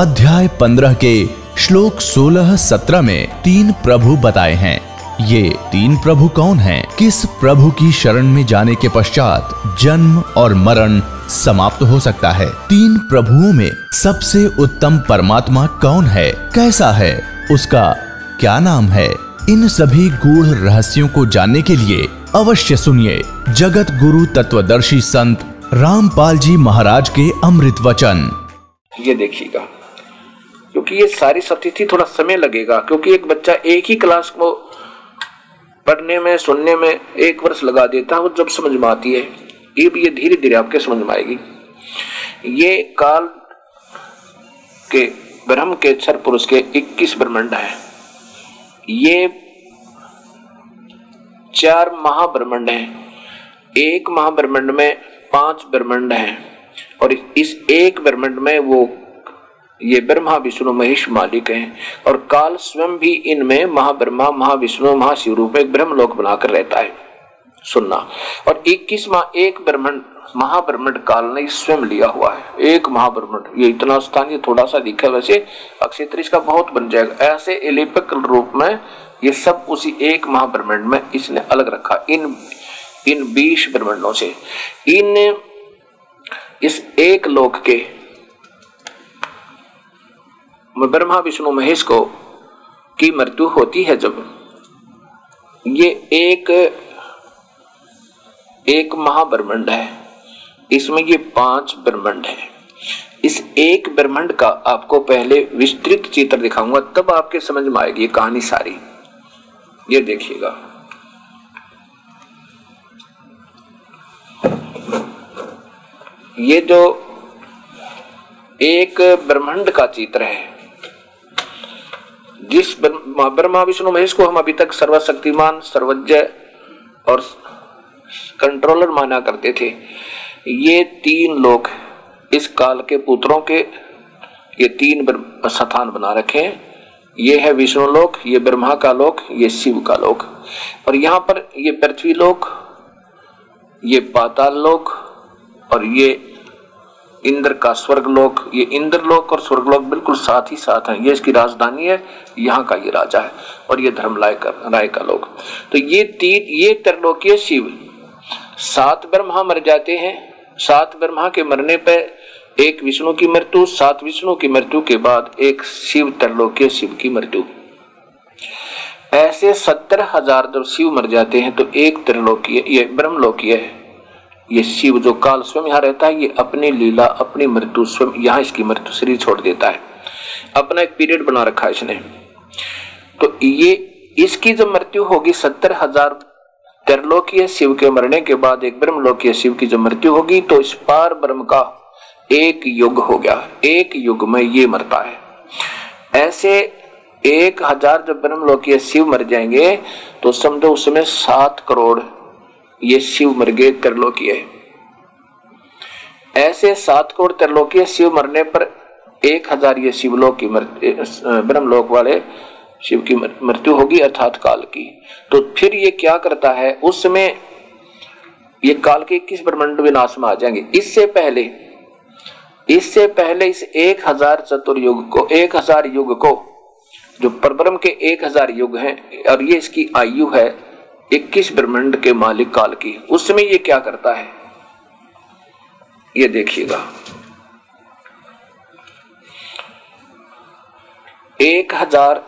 अध्याय पंद्रह के श्लोक सोलह सत्रह में तीन प्रभु बताए हैं। ये तीन प्रभु कौन हैं? किस प्रभु की शरण में जाने के पश्चात जन्म और मरण समाप्त हो सकता है? तीन प्रभुओं में सबसे उत्तम परमात्मा कौन है? कैसा है? उसका क्या नाम है? इन सभी गूढ़ रहस्यों को जानने के लिए अवश्य सुनिए जगत गुरु तत्वदर्शी संत रामपाल जी महाराज के अमृत वचन। ये देखिएगा। क्योंकि ये सारी सब्सिडी थोड़ा समय लगेगा, क्योंकि एक बच्चा एक ही क्लास को पढ़ने में, सुनने में एक वर्ष लगा देता है, वो जब समझ में आती है। ये भी ये धीरे धीरे आपके समझ में आएगी। ये काल के, ब्रह्म के क्षर पुरुष के 21 ब्रह्मंड है। ये चार महाब्रह्मंड है। एक महाब्रह्मंड में पाँच ब्रह्मंड है। और इस एक ब्रह्मंड में वो ये ब्रह्मा, विष्णु, महेश मालिक हैं और काल स्वयं भी इनमें महाब्रह्मा, महाविष्णु महाशिव रूप में ब्रह्मलोक बनाकर रहता है। सुनना। और इक्कीसवा एक ब्रह्मंड महाब्रह्मंड काल ने स्वयं लिया हुआ है। एक महाब्रह्मंड। ये इतना स्थानीय थोड़ा सा दिखा, वैसे अक्षेत्र इसका बहुत बन जाएगा। ऐसे एलिपिक रूप में ये सब उसी एक महाब्रह्मंड में इसने अलग रखा। इन इन बीस ब्रह्मंडों से। इन इस एक लोक के ब्रह्मा, विष्णु, महेश को की मृत्यु होती है जब ये एक एक महाब्रह्मंड है। इसमें ये पाँच ब्रह्मंड है। इस एक ब्रह्मंड का आपको पहले विस्तृत चित्र दिखाऊँगा, तब आपके समझ में आएगी कहानी सारी। ये देखिएगा। ये जो एक ब्रह्मांड का चित्र है जिस ब्रह्मा विष्णु महेश को हम अभी तक सर्वशक्तिमान, सर्वज्ञ और कंट्रोलर माना करते थे, ये तीन लोग इस काल के पुत्रों के, ये तीन स्थान बना रखे हैं। ये है विष्णु लोक, ये ब्रह्मा का लोक, ये शिव का लोक। और यहाँ पर ये पृथ्वी लोक, ये पाताल लोक और ये इंद्र का स्वर्गलोक, ये इंद्र लोक और स्वर्गलोक बिल्कुल साथ ही साथ है। ये इसकी राजधानी है, यहाँ का ये राजा है और ये धर्मलाय का, राय का लोक। तो ये तीन, ये त्रिलोकीय शिव, सात ब्रह्मा मर जाते हैं। सात ब्रह्मा के मरने पर एक विष्णु की मृत्यु, सात विष्णु की मृत्यु के बाद एक शिव, त्रिलोकीय शिव की मृत्यु। ऐसे सत्तर हज़ार जब शिव मर जाते हैं तो एक त्रिलोकीय, ये ब्रह्मलोकीय है। ये शिव जो काल स्वयं यहाँ रहता है, ये अपनी लीला, अपनी मृत्यु स्वयं यहाँ इसकी मृत्यु शरीर छोड़ देता है। अपना एक पीरियड बना रखा है इसने। तो ये इसकी जब मृत्यु होगी, सत्तर हज़ार त्रिलोकीय शिव के मरने के बाद एक ब्रह्मलोकीय शिव की जब मृत्यु होगी तो इस पार ब्रह्म का एक युग हो गया। एक युग में ये मरता है। ऐसे एक हज़ार जब ब्रह्मलोकीय शिव मर जाएँगे तो समझो उसमें सात करोड़ ये शिव मर गए त्रिलोकीय ऐसे सात करोड़ त्रिलोकीय शिव मरने पर एक हज़ार ये शिवलोक की ब्रह्मलोक वाले शिव की मृत्यु होगी अर्थात काल की। तो फिर ये क्या करता है उस समय ये काल के किस ब्रह्मंड विनाश में आ जाएँगे। इससे पहले इससे पहले इस एक हज़ार चतुर्युग को, एक हज़ार युग को, जो परब्रह्म के एक हज़ार युग हैं, और ये इसकी आयु है इक्कीस ब्रह्मांड के मालिक काल की। उसमें ये क्या करता है? ये देखिएगा। एक हज़ार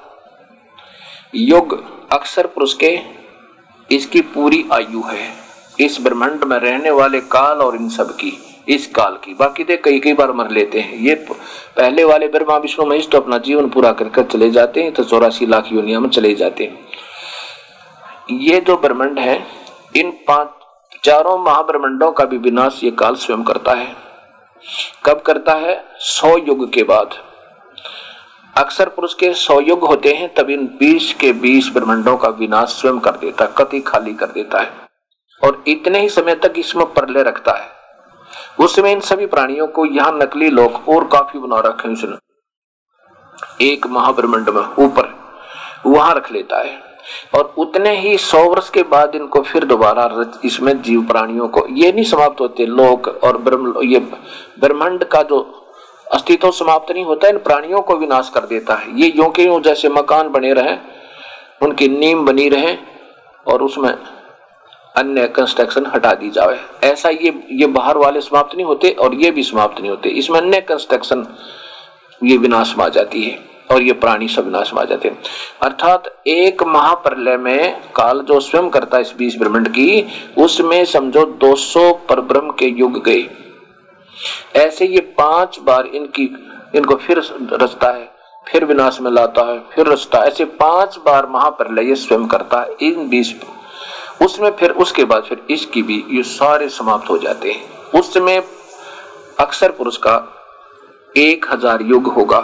युग अक्सर पुरुष के इसकी पूरी आयु है। इस ब्रह्मांड में रहने वाले काल और इन सब की, इस काल की। बाकी तो कई कई बार मर लेते हैं। ये पहले वाले ब्रह्मा, विष्णु, महेश तो अपना जीवन पूरा कर कर चले जाते हैं तो चौरासी लाख योनिया में चले जाते हैं। ये जो ब्रह्मंड है, इन पाँच, चारों महाब्रह्मंडों का भी विनाश ये काल स्वयं करता है। कब करता है? सौ युग के बाद। अक्सर पुरुष के सौ युग होते हैं, तब इन बीस के बीस ब्रह्मंडों का विनाश स्वयं कर देता है, कति खाली कर देता है। और इतने ही समय तक इसमें परले रखता है। उसमें इन सभी प्राणियों को यहाँ नकली लोग और काफ़ी बना रखे उसने। एक महाब्रह्मंड में ऊपर, वहाँ रख लेता है। और उतने ही सौ वर्ष के बाद इनको फिर दोबारा इसमें जीव प्राणियों को, ये नहीं समाप्त होते, लोक और ब्रह्म, ये ब्रह्मांड का जो अस्तित्व समाप्त नहीं होता, इन प्राणियों को विनाश कर देता है। ये यो के यूँ जैसे मकान बने रहे, उनकी नींव बनी रहे और उसमें अन्य कंस्ट्रक्शन हटा दी जाए ऐसा ये ये बाहर वाले समाप्त नहीं होते और ये भी समाप्त नहीं होते। इसमें अन्य कंस्ट्रक्शन ये विनाश में आ जाती है। और ये प्राणी सब विनाश में आ जाते हैं। अर्थात एक महाप्रलय में काल जो स्वयं करता है इस बीस ब्रह्मंड की, उसमें समझो 200 परब्रह्म के युग गए। ऐसे ये पाँच बार इनकी, इनको फिर रचता है, फिर विनाश में लाता है, फिर रचता ऐसे पाँच बार महाप्रलय स्वयं करता है इन बीस उसमें फिर, उसके बाद फिर इसकी भी ये सारे समाप्त हो जाते हैं। उस समय अक्सर पुरुष का एक हज़ार युग होगा।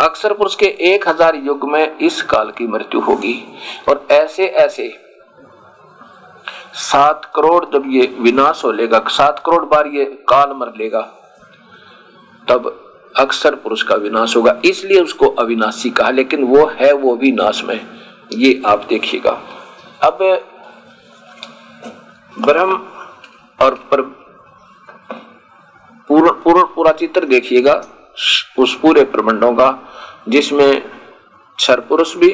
अक्सर पुरुष के एक हज़ार युग में इस काल की मृत्यु होगी। और ऐसे ऐसे। सात करोड़ जब ये विनाश हो लेगा, सात करोड़ बार ये काल मर लेगा, तब अक्सर पुरुष का विनाश होगा। इसलिए उसको अविनाशी कहा, लेकिन वो है, वो भी नाश में। ये आप देखिएगा। अब ब्रह्म और पर पूर्ण पूर्ण पूरा चित्र देखिएगा, उस पूरे प्रबंधों का। जिसमें क्षर पुरुष भी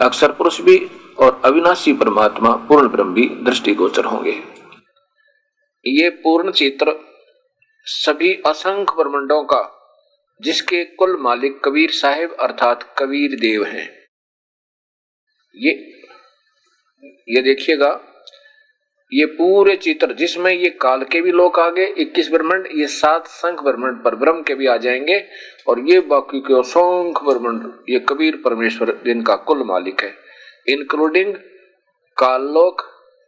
अक्षर पुरुष भी और अविनाशी परमात्मा पूर्ण ब्रह्म भी दृष्टिगोचर होंगे। ये पूर्ण चित्र सभी असंख्य ब्रह्मंडों का, जिसके कुल मालिक कबीर साहेब अर्थात कबीर देव हैं। ये ये देखिएगा ये पूरे चित्र जिसमें ये काल के भी लोग आ गए, इक्कीस ब्रह्मंड, ये सात संख ब्रह्मंड पर ब्रह्म के भी आ जाएँगे, और ये बाकी के असंख्य ब्रह्मंड, ये कबीर परमेश्वर, जिनका कुल मालिक है। इंक्लूडिंग कालोक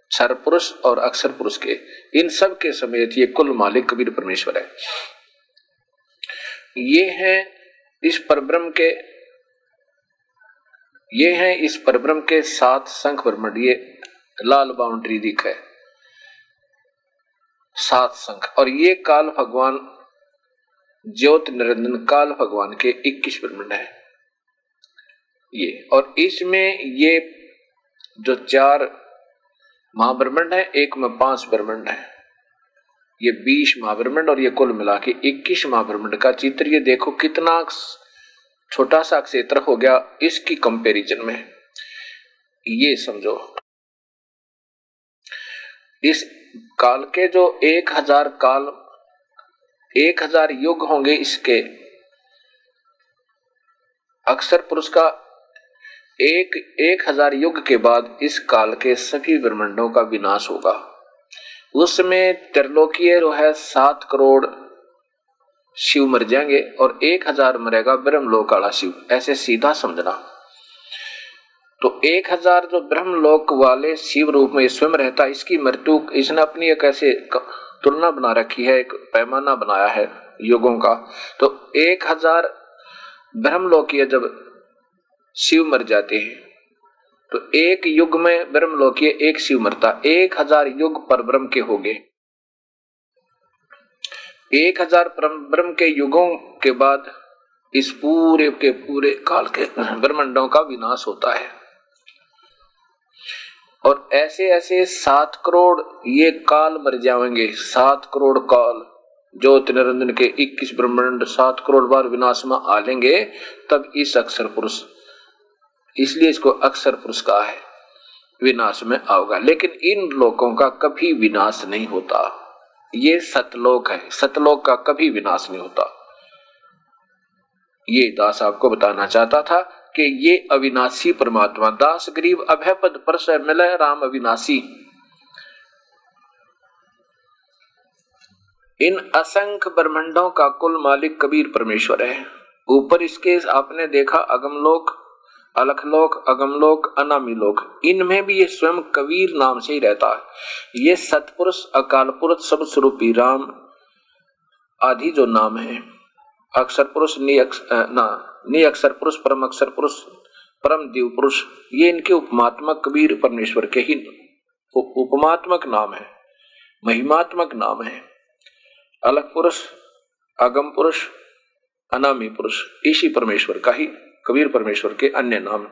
क्षर पुरुष और अक्षर पुरुष के, इन सब के समेत ये कुल मालिक कबीर परमेश्वर है। ये है इस परब्रह्म के, ये है इस परब्रह्म के सात संख ब्रह्मंड, ये लाल बाउंड्री दिख है। सात संख। और ये काल भगवान ज्योत निरंजन काल भगवान के इक्कीस ब्रह्मंड है। ये, और इसमें ये जो चार महाब्रह्मंड है, एक में पाँच ब्रह्मंड है। ये बीस महाब्रह्मंड और ये कुल मिला के इक्कीस महाब्रह्मंड का चित्र। ये देखो कितना छोटा सा क्षेत्र हो गया इसकी कंपैरिजन में। ये समझो। इस काल के जो एक हज़ार काल, एक हज़ार युग होंगे इसके, अक्सर पुरुष का एक एक हज़ार युग के बाद इस काल के सभी ब्रह्मंडों का विनाश होगा। उसमें त्रिलोकीय जो है, सात करोड़ शिव मर जाएँगे और एक हज़ार मरेगा ब्रह्मलोक वाला शिव। ऐसे सीधा समझना। तो एक हज़ार जो ब्रह्मलोक वाले शिव रूप में स्वयं रहता, इसकी मृत्यु, इसने अपनी एक ऐसे तुलना बना रखी है, एक पैमाना बनाया है युगों का। तो एक हज़ार ब्रह्मलोकीय जब शिव मर जाते हैं तो एक युग में ब्रह्मलोकीय एक शिव मरता, एक हज़ार युग पर ब्रह्म के हो गए एक हज़ार ब्रह्म के युगों के बाद इस पूरे के पूरे काल के ब्रह्मंडों का विनाश होता है। और ऐसे ऐसे सात करोड़ ये काल मर जाएँगे। सात करोड़ काल। ज्योति निरंजन के इक्कीस ब्रह्मांड सात करोड़ बार विनाश में आ लेंगे, तब इस अक्षर पुरुष, इसलिए इसको अक्षर पुरुष कहा है, विनाश में आओगा। लेकिन इन लोगों का कभी विनाश नहीं होता। ये सतलोक है। सतलोक का कभी विनाश नहीं होता। ये दास आपको बताना चाहता था कि ये अविनाशी परमात्मा, दास गरीब अभय पद पर से मिले राम अविनाशी। इन असंख्य ब्रह्मंडों का कुल मालिक कबीर परमेश्वर है। ऊपर इसके आपने देखा अगमलोक, अलखलोक, अगमलोक अनामी लोक इनमें भी ये स्वयं कबीर नाम से ही रहता है। ये सतपुरुष अकाल पुरुष सब स्वरूपी राम आदि जो नाम है। अक्षर पुरुष नि ना अक्षर पुरुष, परम अक्षर पुरुष, परम दिव पुरुष, ये इनके उपमात्मक कबीर परमेश्वर के ही उपमात्मक नाम है, महिमात्मक नाम है। अलग पुरुष, अगम पुरुष, अनामी पुरुष इसी परमेश्वर का ही कबीर परमेश्वर के अन्य नाम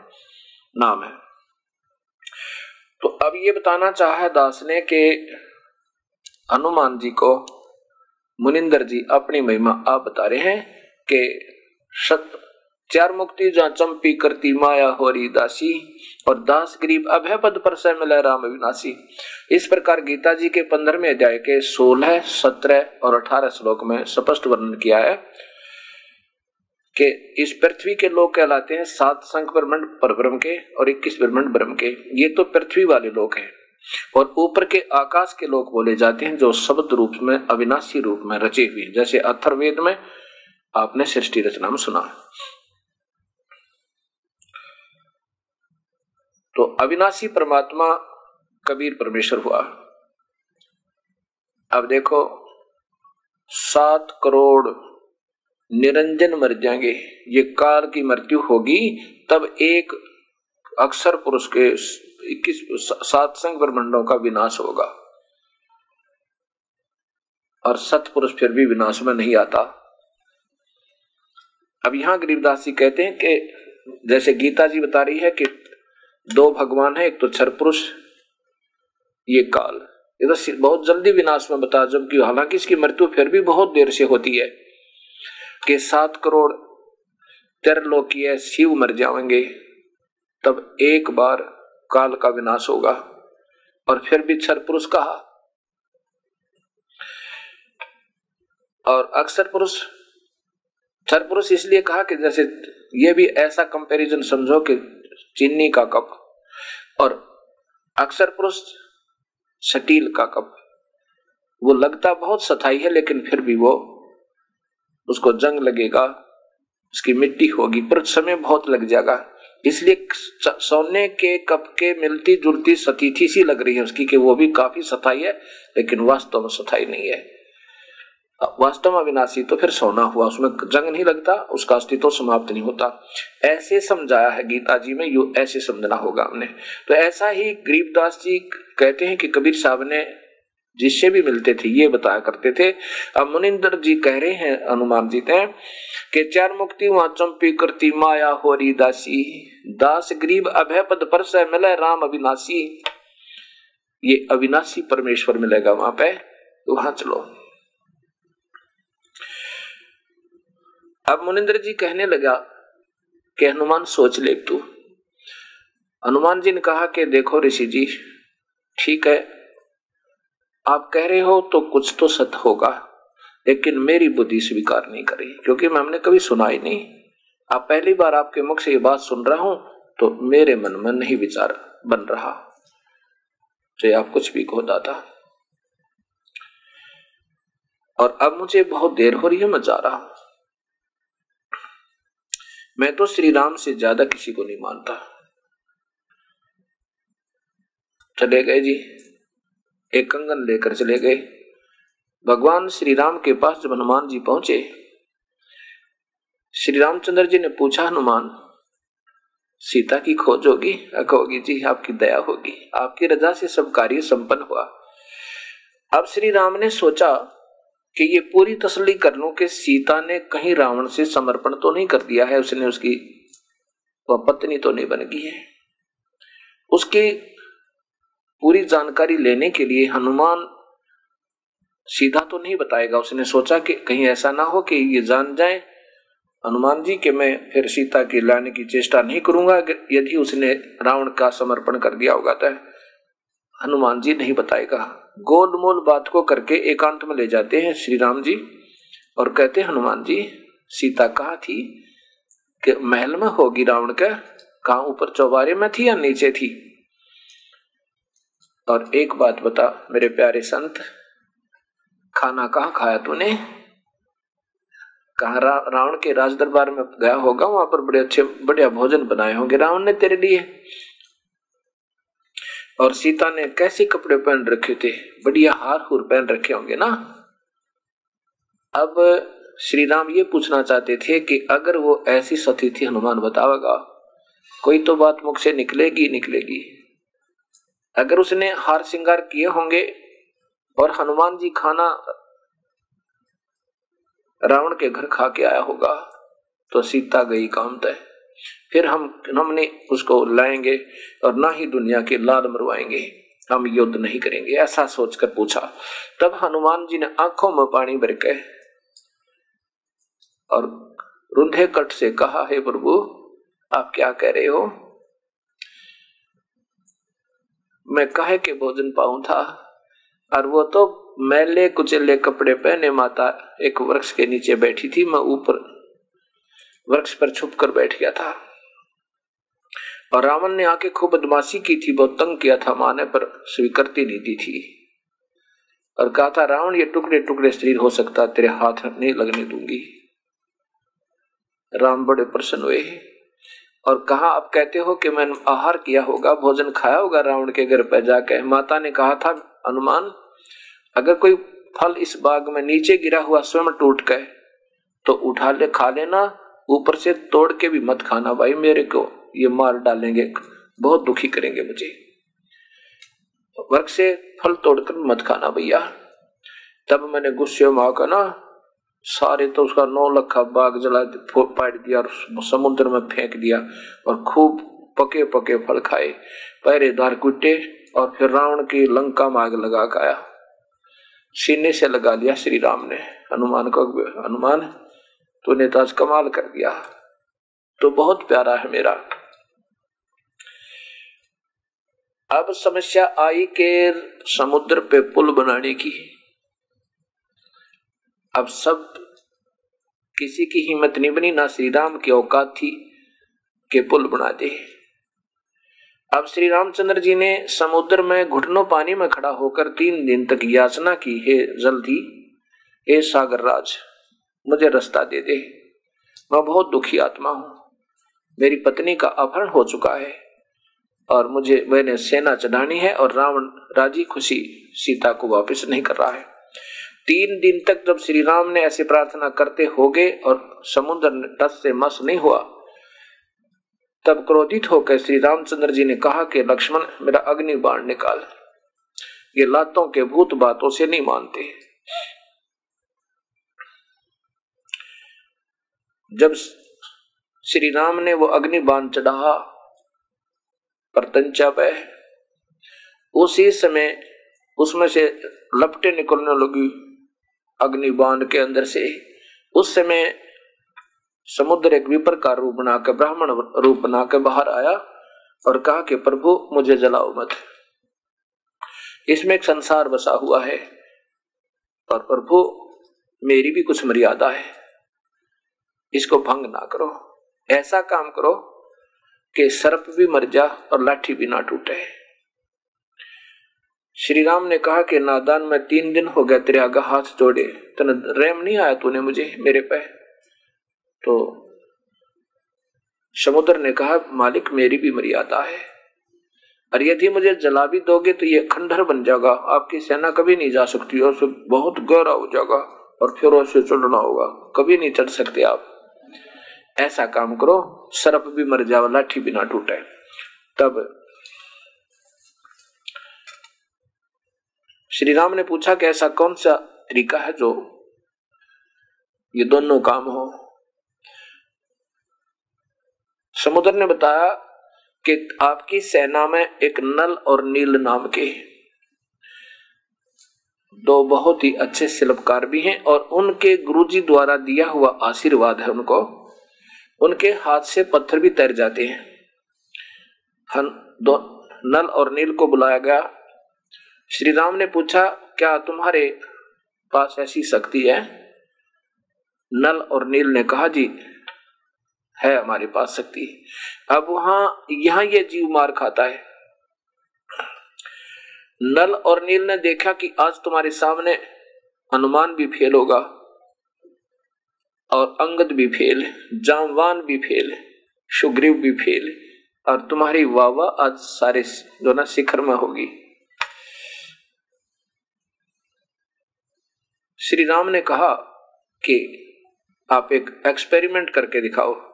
नाम है। तो अब ये बताना चाहा दास ने कि हनुमान जी को, मुनिंदर जी अपनी महिमा आप बता रहे हैं कि चार मुक्ति जहाँ चंपी करती माया होरी दासी, और दास गरीब अभय पद पर से मिले राम विनाशी इस प्रकार गीता जी के पंद्रहवें अध्याय के सोलह, सत्रह और अठारह श्लोक में स्पष्ट वर्णन किया है कि इस पृथ्वी के लोग कहलाते हैं सात संख ब्रह्मंड पर ब्रह्म के, और इक्कीस ब्रह्मंड ब्रह्म के। ये तो पृथ्वी वाले लोग हैं, और ऊपर के आकाश के लोग बोले जाते हैं जो शब्द रूप में, अविनाशी रूप में रचे हुए जैसे अथर्वेद में आपने सृष्टि रचना में सुना तो अविनाशी परमात्मा कबीर परमेश्वर हुआ। अब देखो, सात करोड़ निरंजन मर जाएँगे। ये काल की मृत्यु होगी, तब एक अक्षर पुरुष के इक्कीस सात संग ब्रह्मंडों का विनाश होगा। और सतपुरुष फिर भी विनाश में नहीं आता। अब यहाँ गरीबदास जी कहते हैं कि जैसे गीता जी बता रही है कि दो भगवान है, एक तो क्षर पुरुष, ये काल। ये तो बहुत जल्दी विनाश में बता, जबकि हालाँकि इसकी मृत्यु फिर भी बहुत देर से होती है, कि सात करोड़ त्रिलोकीय शिव मर जाएँगे, तब एक बार काल का विनाश होगा, और फिर भी क्षर पुरुष कहा? और अक्षर पुरुष क्षर पुरुष इसलिए कहा कि जैसे ये भी ऐसा कंपैरिजन समझो कि चीनी का कप और अक्षर पुरुष स्टील का कप। वो लगता बहुत सथाई है, लेकिन फिर भी वो उसको जंग लगेगा, उसकी मिट्टी होगी, पर समय बहुत लग जाएगा। इसलिए सोने के कप के मिलती जुलती सतीथी सी लग रही है उसकी कि वो भी काफ़ी सथाई है, लेकिन वास्तव में सथाई नहीं है। वास्तव अविनाशी तो फिर सोना हुआ। उसमें जंग नहीं लगता, उसका अस्तित्व समाप्त नहीं होता। ऐसे समझाया है गीता जी में, यू ऐसे समझना होगा हमने। तो ऐसा ही गरीबदास जी कहते हैं कि कबीर साहब ने जिससे भी मिलते थे, ये बताया करते थे। अब मुनिंदर जी कह रहे हैं, हनुमान जी हैं कि चार मुक्ति वहाँ चंपी करती माया होरी दासी। दास गरीब अभय पद पर से मिले, राम अविनाशी। ये अविनाशी परमेश्वर मिलेगा वहाँ पे। तो वहाँ चलो। अब मुनिंद्र जी कहने लगा कि हनुमान सोच ले तू। हनुमान जी ने कहा कि देखो ऋषि जी, ठीक है, आप कह रहे हो तो कुछ तो सत्य होगा, लेकिन मेरी बुद्धि स्वीकार नहीं करी, क्योंकि मैं हमने कभी सुना ही नहीं। आप पहली बार आपके मुख से ये बात सुन रहा हूँ तो मेरे मन में नहीं विचार बन रहा। चाहे आप कुछ भी कहो, दादा। और अब मुझे बहुत देर हो रही है, मैं जा रहा हूँ। मैं तो श्री राम से ज़्यादा किसी को नहीं मानता। चले गए जी। एक कंगन लेकर चले गए। भगवान श्री राम के पास जब हनुमान जी पहुँचे श्री रामचंद्र जी ने पूछा, हनुमान, सीता की खोज होगी? कहोगी जी, आपकी दया होगी। आपकी रजा से सब कार्य संपन्न हुआ अब श्री राम ने सोचा कि ये पूरी तसली कर लू कि सीता ने कहीं रावण से समर्पण तो नहीं कर दिया है, उसने उसकी, वह पत्नी तो नहीं बन गई है। उसकी पूरी जानकारी लेने के लिए हनुमान सीधा तो नहीं बताएगा। उसने सोचा कि कहीं ऐसा ना हो कि ये जान जाए। हनुमान जी कि मैं फिर सीता की लाने की चेष्टा नहीं करूँगा यदि उसने रावण का समर्पण कर दिया होगा तो हनुमान जी नहीं बताएगा। गोलमोल बात को करके एकांत में ले जाते हैं श्री राम जी और कहते हनुमान जी सीता कहा थी? कि महल में होगी रावण का? कहा ऊपर चौबारे में थी या नीचे थी? और एक बात बता मेरे प्यारे संत खाना कहा खाया तूने? कहा रा, रावण के राज दरबार में गया होगा? वहाँ पर बड़े अच्छे बढ़िया भोजन बनाए होंगे रावण ने तेरे लिए। और सीता ने कैसे कपड़े पहन रखे थे? बढ़िया हार हुर पहन रखे होंगे ना? अब श्री राम ये पूछना चाहते थे कि अगर वो ऐसी सती थी, हनुमान बतावेगा कोई तो बात मुख से निकलेगी निकलेगी। अगर उसने हार श्रृंगार किए होंगे और हनुमान जी खाना रावण के घर खा के आया होगा तो सीता गई काम तय। हम, हमने उसको लाएँगे और ना ही दुनिया के लाल मरवाएँगे। हम युद्ध नहीं करेंगे, ऐसा सोचकर पूछा। तब हनुमान जी ने आँखों में पानी भर के और रुंधे कट से कहा, हे प्रभु, आप क्या कह रहे हो? मैं कहे के भोजन पाऊ था? और वो तो मैले कुचले कपड़े पहने माता एक वृक्ष के नीचे बैठी थी, मैं ऊपर वृक्ष पर छुप कर बैठ गया था। और रावण ने आके खूब बदमाशी की थी, बहुत तंग किया था माने पर स्वीकृति नहीं दी थी। और कहा था, रावण, ये टुकड़े टुकड़े शरीर हो सकता तेरे हाथ नहीं लगने दूँगी। राम बड़े प्रसन्न हुए। और कहा आप कहते हो कि मैंने आहार किया होगा, भोजन खाया होगा रावण के घर पर जाके? माता ने कहा था अनुमान अगर कोई फल इस बाग में नीचे गिरा हुआ स्वयं टूट गए तो उठा ले, खा लेना, ऊपर से तोड़ के भी मत खाना, भाई मेरे को। ये मार डालेंगे, बहुत दुखी करेंगे मुझे। वर्ग से फल तोड़कर मत खाना भैया। तब मैंने गुस्से में आकर ना, सारे तो उसका नौ लखा बाग जला पाट दिया और समुद्र में फेंक दिया और खूब पके पके फल खाए। पहरेदार कुटे और फिर रावण की लंका में आग लगा खाया सीने से लगा लिया श्री राम ने। हनुमान को, हनुमान तो आज कमाल कर दिया। तो बहुत प्यारा है मेरा। अब समस्या आई के समुद्र पे पुल बनाने की। अब सब किसी की हिम्मत नहीं बनी, ना श्री राम की औकात थी कि पुल बना दे। अब श्री रामचंद्र जी ने समुद्र में घुटनों पानी में खड़ा होकर तीन दिन तक याचना की, हे जल्दी, हे सागर राज, मुझे रास्ता दे दे। मैं बहुत दुखी आत्मा हूँ। मेरी पत्नी का अपहरण हो चुका है। और मुझे, मैंने सेना चढ़ानी है और रावण राज़ी खुशी सीता को वापस नहीं कर रहा है। तीन दिन तक जब श्री राम ने ऐसी प्रार्थना करते हो गए और समुद्र टस से मस नहीं हुआ, तब क्रोधित होकर श्री रामचंद्र जी ने कहा कि, लक्ष्मण, मेरा अग्नि बाण निकाल। ये लातों के भूत बातों से नहीं मानते। जब श्री राम ने वो अग्नि बाण चढ़ा परतंचा पे उसी समय उसमें से लपटे निकलने लगी अग्नि बाँध के अंदर से। उस समय समुद्र एक विपर का रूप बनाकर, ब्राह्मण रूप बनाकर बाहर आया और कहा कि, प्रभु, मुझे जलाओ मत। इसमें एक संसार बसा हुआ है और प्रभु, मेरी भी कुछ मर्यादा है। इसको भंग ना करो, ऐसा काम करो कि सर्प भी मर जा और लाठी भी ना टूटे। श्री राम ने कहा कि नादान, में तीन दिन हो गया तेरे आगे हाथ जोड़े। तने रेम नहीं आया तूने मुझे, मेरे पे? तो समुद्र ने कहा, मालिक, मेरी भी मर्यादा है। और यदि मुझे जला भी दोगे तो ये खंडर बन जाएगा। आपकी सेना कभी नहीं जा सकती और बहुत गहरा हो जाएगा और फिर उसे चढ़ना होगा। कभी नहीं चढ़ सकते आप। ऐसा काम करो, सरप भी मर जाओ, लाठी भी ना टूटे। तब श्री राम ने पूछा कि ऐसा कौन सा तरीका है जो ये दोनों काम हो? समुद्र ने बताया कि आपकी सेना में एक नल और नील नाम के दो बहुत ही अच्छे शिल्पकार भी हैं और उनके गुरुजी द्वारा दिया हुआ आशीर्वाद है उनको। उनके हाथ से पत्थर भी तैर जाते हैं। हन, दो नल और नील को बुलाया गया। श्री राम ने पूछा क्या तुम्हारे पास ऐसी शक्ति है? नल और नील ने कहा जी है हमारे पास शक्ति। अब वहाँ यहाँ ये जीव मार खाता है। नल और नील ने देखा कि आज तुम्हारे सामने अनुमान भी फेल होगा। और अंगद भी फेल, जामवान भी फेल, सुग्रीव भी फेल, और तुम्हारी वाह आज सारे जो ना शिखर में होगी। श्री राम ने कहा कि आप एक एक्सपेरिमेंट करके दिखाओ।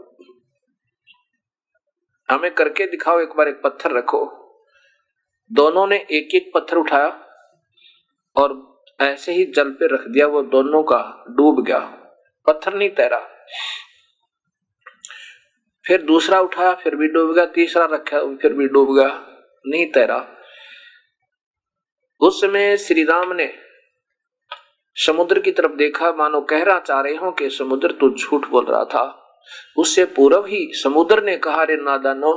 हमें करके दिखाओ, एक बार एक पत्थर रखो। दोनों ने एक एक पत्थर उठाया और ऐसे ही जल पे रख दिया, वो दोनों का डूब गया। पत्थर नहीं तैरा। फिर दूसरा उठाया फिर भी डूब गया तीसरा रखा, फिर भी डूब गया नहीं तैरा। उस समय श्री राम ने समुद्र की तरफ़ देखा, मानो कहना चाह रहे हो कि समुद्र तो झूठ बोल रहा था। उससे पूर्व ही समुद्र ने कहा रे नादानो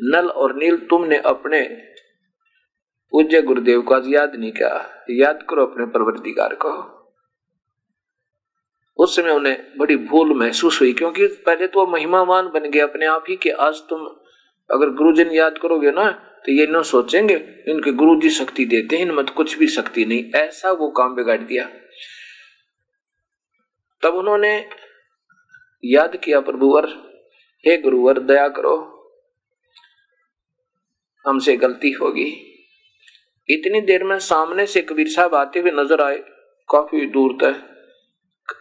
नल और नील तुमने अपने पूज्य गुरुदेव का याद नहीं किया। याद करो अपने प्रवर्तिकार को। उस समय उन्हें बड़ी भूल महसूस हुई, क्योंकि पहले तो वो महिमावान बन गए अपने आप ही कि आज तुम अगर गुरुजन याद करोगे ना तो ये न सोचेंगे, इनके गुरु जी शक्ति देते हैं, इनमें तो कुछ भी शक्ति नहीं। ऐसा वो काम बिगाड़ दिया। तब उन्होंने याद किया प्रभुवर हे गुरुवर दया करो, हमसे गलती होगी। इतनी देर में सामने से कबीर साहब आते हुए नज़र आए, काफ़ी दूर तक।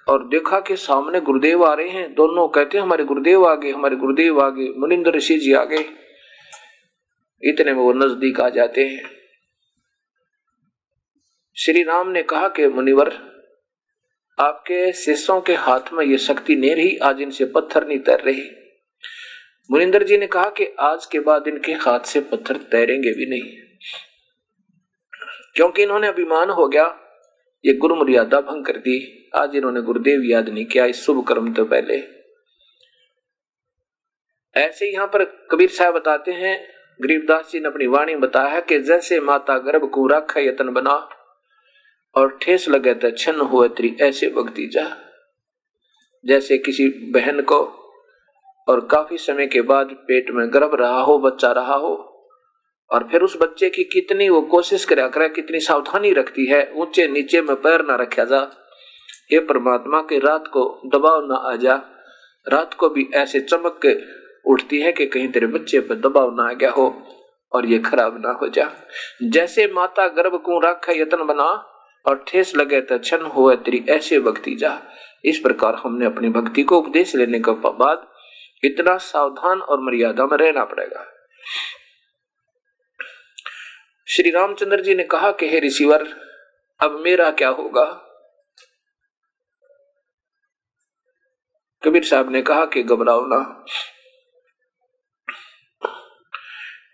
और देखा कि सामने गुरुदेव आ रहे हैं। दोनों कहते हैं, हमारे गुरुदेव आ गए, हमारे गुरुदेव आ गए, मुनिंदर ऋषि जी आ गए। इतने में वो नज़दीक आ जाते हैं। श्री राम ने कहा कि मुनिवर, आपके शिष्यों के हाथ में ये शक्ति नहीं रही आज इनसे पत्थर नहीं तैर रहे। मुनिंदर जी ने कहा कि आज के बाद इनके हाथ से पत्थर तैरेंगे भी नहीं। क्योंकि इन्होंने अभिमान हो गया ये गुरु मर्यादा भंग कर दी। आज इन्होंने गुरुदेव याद नहीं किया, इस शुभ कर्म तो पहले। ऐसे यहाँ पर कबीर साहब बताते हैं, गरीबदास जी ने अपनी वाणी बताया है कि जैसे माता गर्भ को रख, यतन बना, और ठेस लगे तो छन्न हुए त्री ऐसे भक्ति जा। जैसे किसी बहन को, और काफ़ी समय के बाद पेट में गर्भ रहा हो, बच्चा रहा हो और फिर उस बच्चे की कितनी वो कोशिश करा करे कितनी सावधानी रखती है, ऊँचे नीचे में पैर ना रखा जा ये परमात्मा के, रात को दबाव ना आ जा। रात को भी ऐसे चमक के उठती है कि कहीं तेरे बच्चे पर दबाव ना आ गया हो और ये खराब ना हो जा। जैसे माता गर्भ को रख यतन बना और ठेस लगे तो छन हो तेरी ऐसे भक्ति जा। इस प्रकार हमने अपनी भक्ति को उपदेश लेने के बाद इतना सावधान और मर्यादा में रहना पड़ेगा। श्री रामचंद्र जी ने कहा कि हे ऋषिवर, अब मेरा क्या होगा? कबीर साहब ने कहा कि घबराओ ना।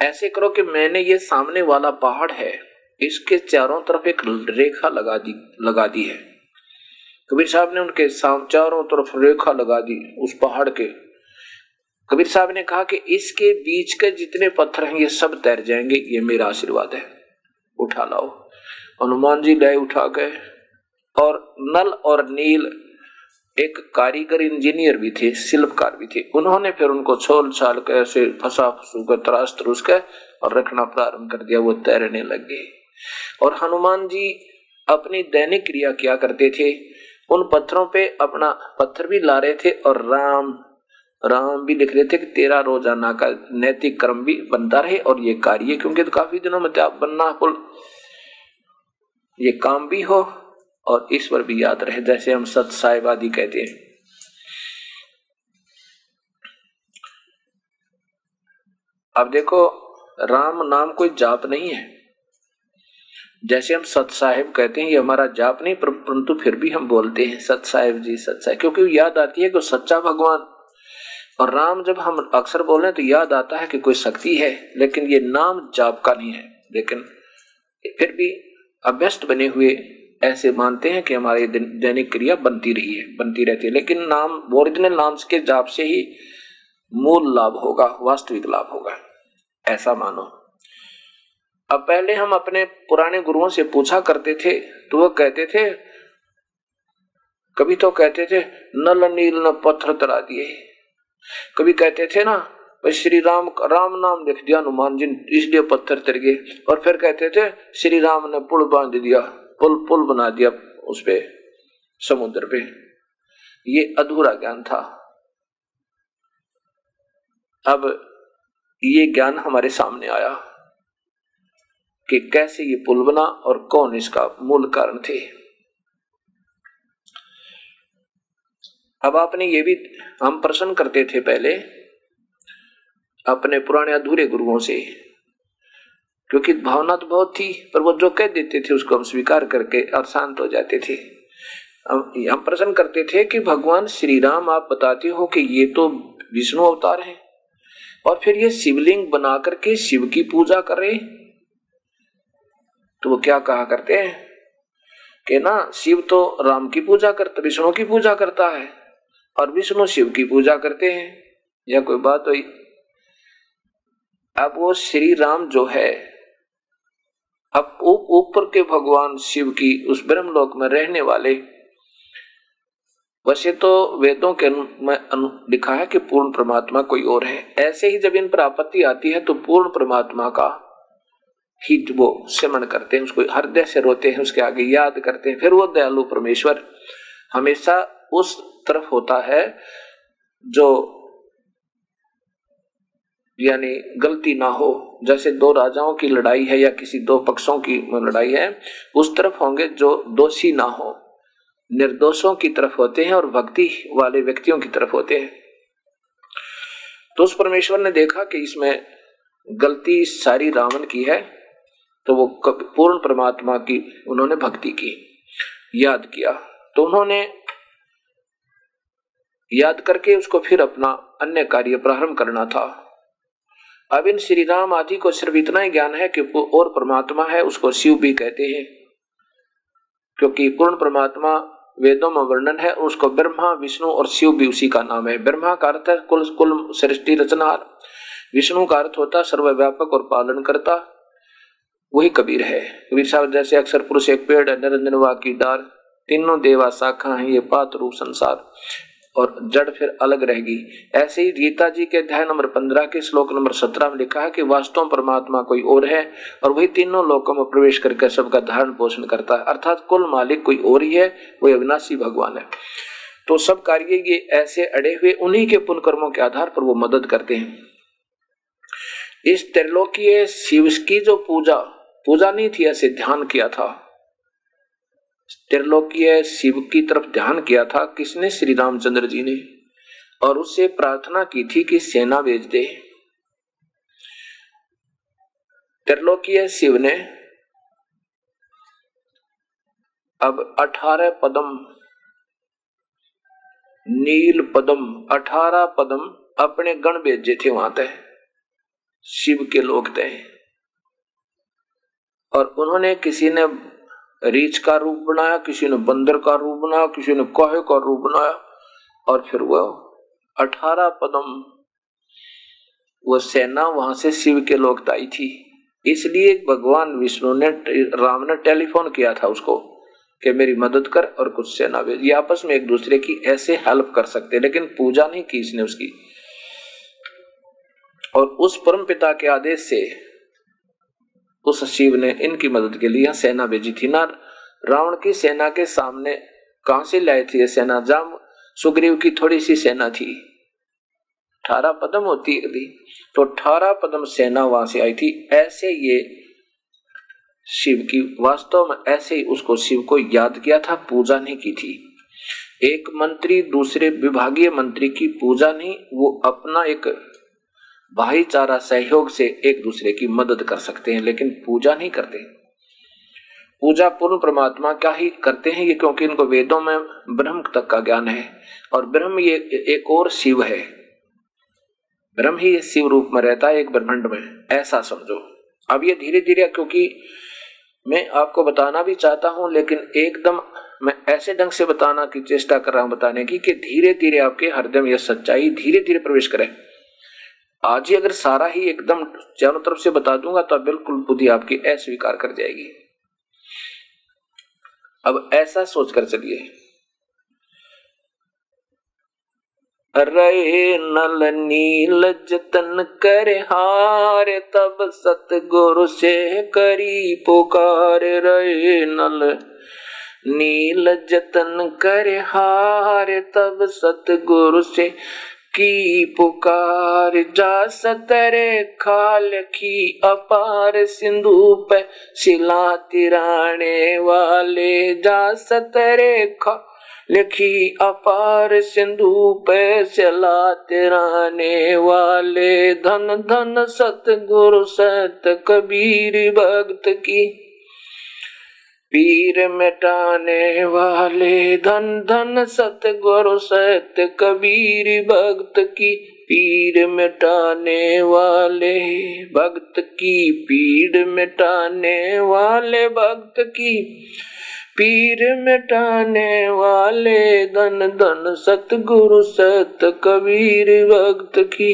ऐसे करो कि मैंने ये सामने वाला पहाड़ है, इसके चारों तरफ़ एक रेखा लगा दी लगा दी है। कबीर साहब ने उनके चारों तरफ़ रेखा लगा दी उस पहाड़ के। कबीर साहब ने कहा कि इसके बीच के जितने पत्थर हैं, ये सब तैर जाएँगे, ये मेरा आशीर्वाद है। उठा लाओ। हनुमान जी लय उठा गए और नल और नील, एक कारीगर इंजीनियर भी थे, शिल्पकार भी थे। उन्होंने फिर उनको छोल छाल कर ऐसे फंसा फसू कर त्रास त्रुस कर और रखना प्रारंभ कर दिया, वो तैरने लग गए। और हनुमान जी अपनी दैनिक क्रिया किया करते थे? उन पत्थरों पे अपना पत्थर भी ला रहे थे और राम राम भी लिख रहे थे कि तेरा रोज़ाना का नैतिक कर्म भी बनता रहे और ये कार्य, क्योंकि तो काफ़ी दिनों में बनना पुल ये काम भी हो और ईश्वर भी याद रहे, जैसे हम सत साहिब आदि कहते हैं। अब देखो, राम नाम कोई जाप नहीं है। जैसे हम सत साहिब कहते हैं, ये हमारा जाप नहीं परंतु फिर भी हम बोलते हैं सत साहिब जी, सत साहिब, क्योंकि याद आती है कि सच्चा भगवान और राम जब हम अक्सर बोल रहे हैं तो याद आता है कि कोई शक्ति है, लेकिन ये नाम जाप का नहीं है। लेकिन फिर भी अभ्यस्त बने हुए ऐसे मानते हैं कि हमारी दैनिक क्रिया बनती रही है, बनती रहती है। लेकिन नाम ओरिजिनल नाम के जाप से ही मूल लाभ होगा, वास्तविक लाभ होगा। ऐसा मानो। अब पहले हम अपने पुराने गुरुओं से पूछा करते थे तो वो कहते थे, कभी तो कहते थे, नल नील न पत्थर तरा दिए। कभी कहते थे ना, भाई श्री राम राम नाम लिख दिया हनुमान जी इसलिए पत्थर तर गए और फिर कहते थे, श्री राम ने पुल बाँध दिया, पुल पुल बना दिया उस पे, समुद्र पे। ये अधूरा ज्ञान था। अब ये ज्ञान हमारे सामने आया कि कैसे ये पुल बना और कौन इसका मूल कारण थे। अब आपने ये भी हम प्रश्न करते थे पहले अपने पुराने अधूरे गुरुओं से, क्योंकि भावना तो बहुत थी, पर वो जो कह देते थे उसको हम स्वीकार करके और शांत हो जाते थे। हम प्रश्न करते थे कि भगवान श्री राम आप बताते हो कि ये तो विष्णु अवतार है, और फिर ये शिवलिंग बना करके शिव की पूजा कर तो वो क्या कहा करते हैं? कि ना, शिव तो राम की पूजा करता, विष्णु की पूजा करता है। और विष्णु शिव की पूजा करते हैं यह कोई बात हुई? अब वो श्री राम जो है, अब ऊपर के भगवान शिव की उस ब्रह्मलोक में रहने वाले, वैसे तो वेदों के में लिखा है कि पूर्ण परमात्मा कोई और है। ऐसे ही जब इन पर आपत्ति आती है तो पूर्ण परमात्मा का ही वो सिमरण करते हैं, उसको हृदय से रोते हैं, उसके आगे याद करते हैं। फिर वो दयालु परमेश्वर हमेशा उस तरफ़ होता है, जो यानी गलती ना हो। जैसे दो राजाओं की लड़ाई है या किसी दो पक्षों की लड़ाई है, उस तरफ़ होंगे जो दोषी ना हो। निर्दोषों की तरफ़ होते हैं और भक्ति वाले व्यक्तियों की तरफ़ होते हैं। तो उस परमेश्वर ने देखा कि इसमें गलती सारी रावण की है तो वो पूर्ण परमात्मा की उन्होंने भक्ति की, याद किया। तो उन्होंने याद करके उसको फिर अपना अन्य कार्य प्रारंभ करना था। अब इन श्री राम आदि को सिर्फ़ इतना ही ज्ञान है कि और परमात्मा है, उसको शिव भी कहते हैं। क्योंकि पूर्ण परमात्मा वेदों में वर्णन है उसको ब्रह्मा, विष्णु और शिव भी उसी का नाम है। ब्रह्मा का अर्थ है कुल कुल सृष्टि रचनार विष्णु का अर्थ होता सर्वव्यापक और पालन करता। वही कबीर है। कबीर साहब जैसे अक्सर पुरुष एक पेड़ है निरंजन वा की डार, तीनों देवा शाखा है, ये पात रूप संसार। और जड़ फिर अलग रहेगी। ऐसे ही गीता जी के अध्याय नंबर पंद्रह के श्लोक नंबर सत्रह में लिखा है कि वास्तव परमात्मा कोई और है और वही तीनों लोकों में प्रवेश करके सबका धारण पोषण करता है। अर्थात कुल मालिक कोई और ही है, वही अविनाशी भगवान है। तो सब कार्य ये ऐसे अड़े हुए, उन्हीं के पुण्य कर्मों के आधार पर वो मदद करते हैं। इस त्रिलोकीय शिव की जो पूजा पूजा नहीं थी, ऐसे ध्यान किया था। त्रिलोकीय शिव की तरफ़ ध्यान किया था, किसने? श्री रामचंद्र जी ने। और उससे प्रार्थना की थी कि सेना भेज दे। त्रिलोकीय शिव ने। अब अठारह पदम, नील पदम, अठारह पदम अपने गण भेजे थे वहाँ तय, शिव के लोग तय। और उन्होंने किसी ने रीछ का रूप बनाया, किसी ने बंदर का रूप बनाया, किसी ने कोहे का रूप बनाया, और फिर वह अठारह पदम, वो सेना वहाँ से शिव के लोग आई थी। इसलिए भगवान विष्णु ने राम ने टेलीफोन किया था उसको कि मेरी मदद कर और कुछ सेना भेज। ये आपस में एक दूसरे की ऐसे हेल्प कर सकते लेकिन पूजा नहीं की इसने उसकी। और उस परम पिता के आदेश से उस शिव ने इनकी मदद के लिए सेना भेजी थी। ना रावण की सेना के सामने कहाँ से लाई थी सेना? जाम, सुग्रीव की थोड़ी सी सेना थी। अठारह पदम होती थी तो अठारह पदम सेना वहाँ से आई थी। ऐसे ये शिव की, वास्तव में ऐसे ही उसको शिव को याद किया था, पूजा नहीं की थी। एक मंत्री, दूसरे विभागीय मंत्री की पूजा नहीं, वो अपना एक भाईचारा सहयोग से एक दूसरे की मदद कर सकते हैं, लेकिन पूजा नहीं करते। पूजा पूर्ण परमात्मा क्या ही करते हैं ये, क्योंकि इनको वेदों में ब्रह्म तक का ज्ञान है, और ब्रह्म ये एक और शिव है। ब्रह्म ही शिव रूप में रहता है एक ब्रह्मांड में, ऐसा समझो। अब ये धीरे धीरे क्योंकि मैं आपको बताना भी चाहता हूँ, लेकिन एकदम मैं ऐसे ढंग से बताना की चेष्टा कर रहा हूँ बताने की, कि धीरे धीरे आपके हृदय में यह सच्चाई धीरे धीरे प्रवेश करे। आज ही अगर सारा ही एकदम चारों तरफ़ से बता दूँगा तो बिल्कुल बुद्धि आपकी अस्वीकार कर जाएगी। अब ऐसा सोचकर चलिए। रे नल नील जतन कर हार, तब सतगुरु से करी पुकार। रे नल नील जतन कर हार, तब सतगुरु से की पुकार जा सतरे खाल की अपार सिंधु पे शिला तिराने वाले जा सतरे खा लिखी अपार सिंधु पे शिला तिराने वाले धन धन सतगुरु सत कबीर भक्त की। पीर मिटाने वाले धन धन सत गुरु सत कबीर, भक्त की पीर मिटाने वाले, भक्त की पीर मिटाने वाले, भक्त की पीर मिटाने वाले, धन धन सतगुरु, सत कबीर, भक्त की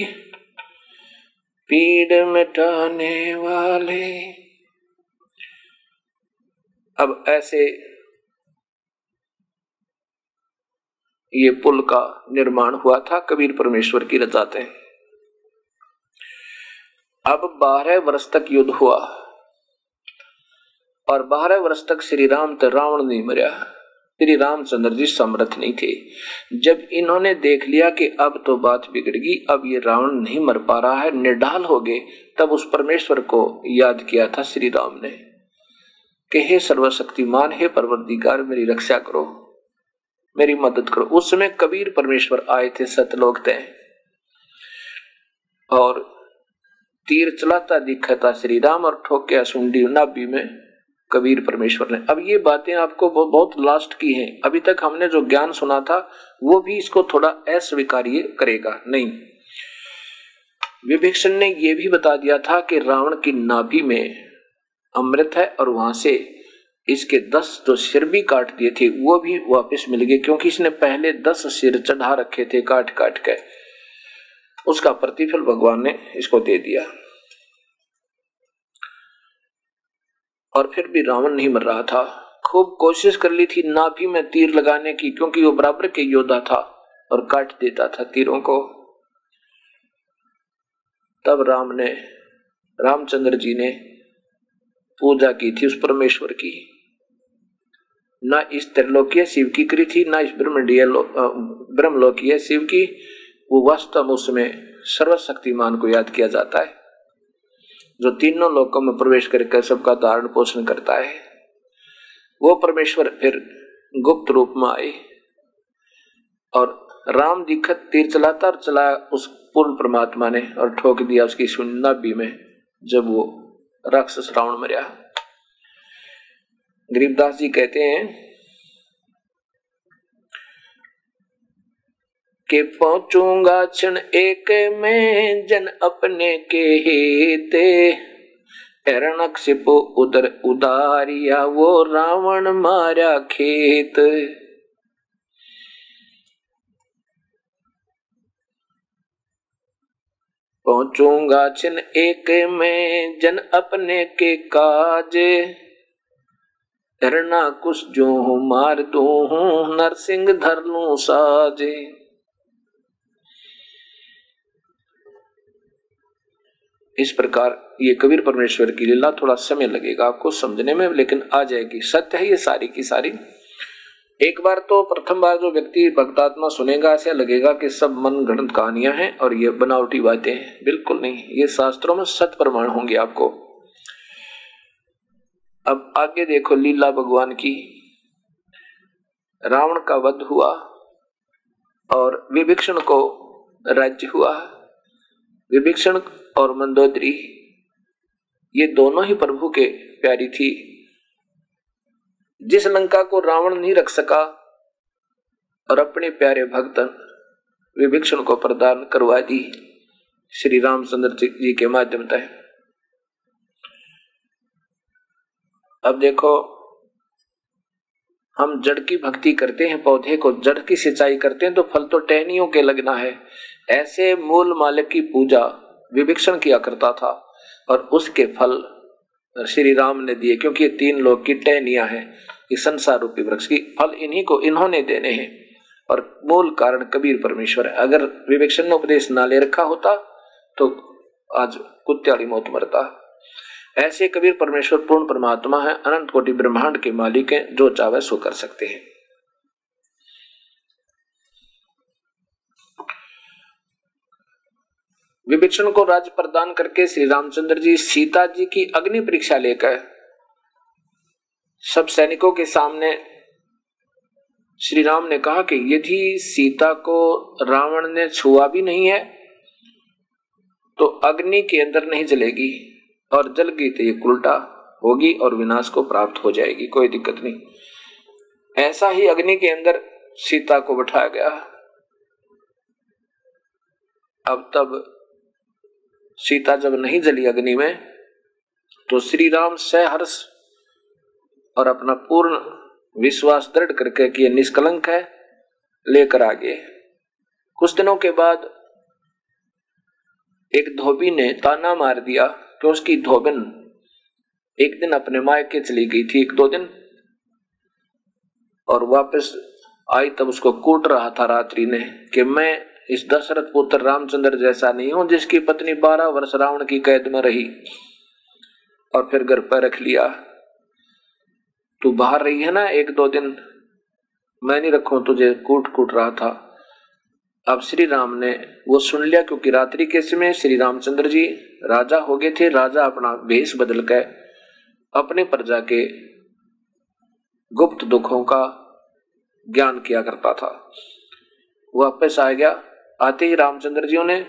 पीर मिटाने वाले। अब ऐसे ये पुल का निर्माण हुआ था, कबीर परमेश्वर की रजाते अब बारह वर्ष तक युद्ध हुआ और बारह वर्ष तक श्री राम तो रावण नहीं मरा। श्री रामचंद्र जी समर्थ नहीं थे। जब इन्होंने देख लिया कि अब तो बात बिगड़ गई, अब ये रावण नहीं मर पा रहा है निर्डाल हो गए, तब उस परमेश्वर को याद किया था श्री राम ने। कि हे सर्वशक्तिमान, हे परवरदिगार, मेरी रक्षा करो, मेरी मदद करो। उस समय कबीर परमेश्वर आए थे सतलोक तय। और तीर चलाता दिखा था श्री राम और ठोकिया सुंडी नाभि में कबीर परमेश्वर ने। अब ये बातें आपको बहुत लास्ट की हैं। अभी तक हमने जो ज्ञान सुना था, वो भी इसको थोड़ा अस्वीकार्य करेगा। नहीं। विभीषण ने यह भी बता दिया था कि रावण की नाभि में अमृत है और वहाँ से इसके दस जो सिर भी काट दिए थे, वो भी वापस मिल गए, क्योंकि इसने पहले दस सिर चढ़ा रखे थे काट काट के। उसका प्रतिफल भगवान ने इसको दे दिया। और फिर भी रावण नहीं मर रहा था। खूब कोशिश कर ली थी नाभि में तीर लगाने की, क्योंकि वो बराबर के योद्धा था और काट देता था तीरों को। तब राम ने, रामचंद्र जी ने पूजा की थी, उस परमेश्वर की। ना इस त्रिलोकीय शिव की करी थी, न इस ब्रह्मंडीय ब्रह्मलोकीय शिव की। वो वास्तव उसमें सर्वशक्तिमान को याद किया जाता है। जो तीनों लोकों में प्रवेश करके सबका धारण पोषण करता है। वो परमेश्वर फिर गुप्त रूप में आए और राम दीखत तीर चलाता और चला उस पूर्ण परमात्मा ने और ठोक दिया उसकी भी में, जब वो राक्षस रावण मरिया। गरीबदास जी कहते हैं के पहुंचूँगा क्षण एक में जन अपने के हेते। हिरणक्षिप उदर उदारिया वो रावण मारा खेत। पहुंचूँगा छिन एक में जन अपने के काज। धरना कुछ जो हूँ मार दू हूँ, नरसिंह धर लू साजे। इस प्रकार ये कबीर परमेश्वर की लीला थोड़ा समय लगेगा, आपको समझने में, लेकिन आ जाएगी। सत्य है ये सारी की सारी। एक बार तो प्रथम बार जो व्यक्ति भक्तात्मा सुनेगा, ऐसा लगेगा कि सब मन गणित कहानियाँ हैं और ये बनावटी बातें हैं। बिल्कुल नहीं, ये शास्त्रों में सत प्रमाण होंगे आपको। अब आगे देखो लीला भगवान की। रावण का वध हुआ और विभीषण को राज्य हुआ। विभीषण और मंदोदरी, ये दोनों ही प्रभु के प्यारी थी। जिस लंका को रावण नहीं रख सका और अपने प्यारे भक्त विभीषण को प्रदान करवा दी श्री रामचंद्र जी के माध्यम से अब देखो, हम जड़ की भक्ति करते हैं, पौधे को जड़ की सिंचाई करते हैं तो फल तो टहनियों के लगना है। ऐसे मूल मालिक की पूजा विभिक्षण किया करता था और उसके फल श्री राम ने दिए, क्योंकि ये तीन लोग की टहनिया है, ये संसार रूपी वृक्ष की फल इन्हीं को इन्होंने देने हैं। और मूल कारण कबीर परमेश्वर है। अगर विवेक्षण उपदेश ना ले रखा होता तो आज कुत्याली मौत मरता। ऐसे कबीर परमेश्वर पूर्ण परमात्मा है, अनंत कोटि ब्रह्मांड के मालिक हैं, जो चावे सो कर सकते हैं। विभीषण को राज्य प्रदान करके श्री रामचंद्र जी सीता जी की अग्नि परीक्षा लेकर सब सैनिकों के सामने श्री राम ने कहा कि यदि सीता को रावण ने छुआ भी नहीं है तो अग्नि के अंदर नहीं जलेगी और जल गई तो ये उल्टा होगी और विनाश को प्राप्त हो जाएगी, कोई दिक्कत नहीं। ऐसा ही अग्नि के अंदर सीता को बैठाया गया। अब तब सीता जब नहीं जली अग्नि में तो श्री राम सहर्ष और अपना पूर्ण विश्वास दृढ़ करके कि ये निष्कलंक है, लेकर आ गए। कुछ दिनों के बाद एक धोबी ने ताना मार दिया कि उसकी धोबन एक दिन अपने मायके चली गई थी, एक दो दिन, और वापस आई तब उसको कूट रहा था रात्रि ने कि मैं इस दशरथ पुत्र रामचंद्र जैसा नहीं हो, जिसकी पत्नी बारह वर्ष रावण की कैद में रही और फिर घर पर रख लिया। तू बाहर रही है ना एक दो दिन? मैं नहीं रखू, तुझे कूट कूट रहा था। अब श्री राम ने वो सुन लिया, क्योंकि रात्रि के समय श्री रामचंद्र जी राजा हो गए थे। राजा अपना भेष बदल कर अपने प्रजा के गुप्त दुखों का ज्ञान किया करता था। वापस आ गया। आते ही रामचंद्र जी ने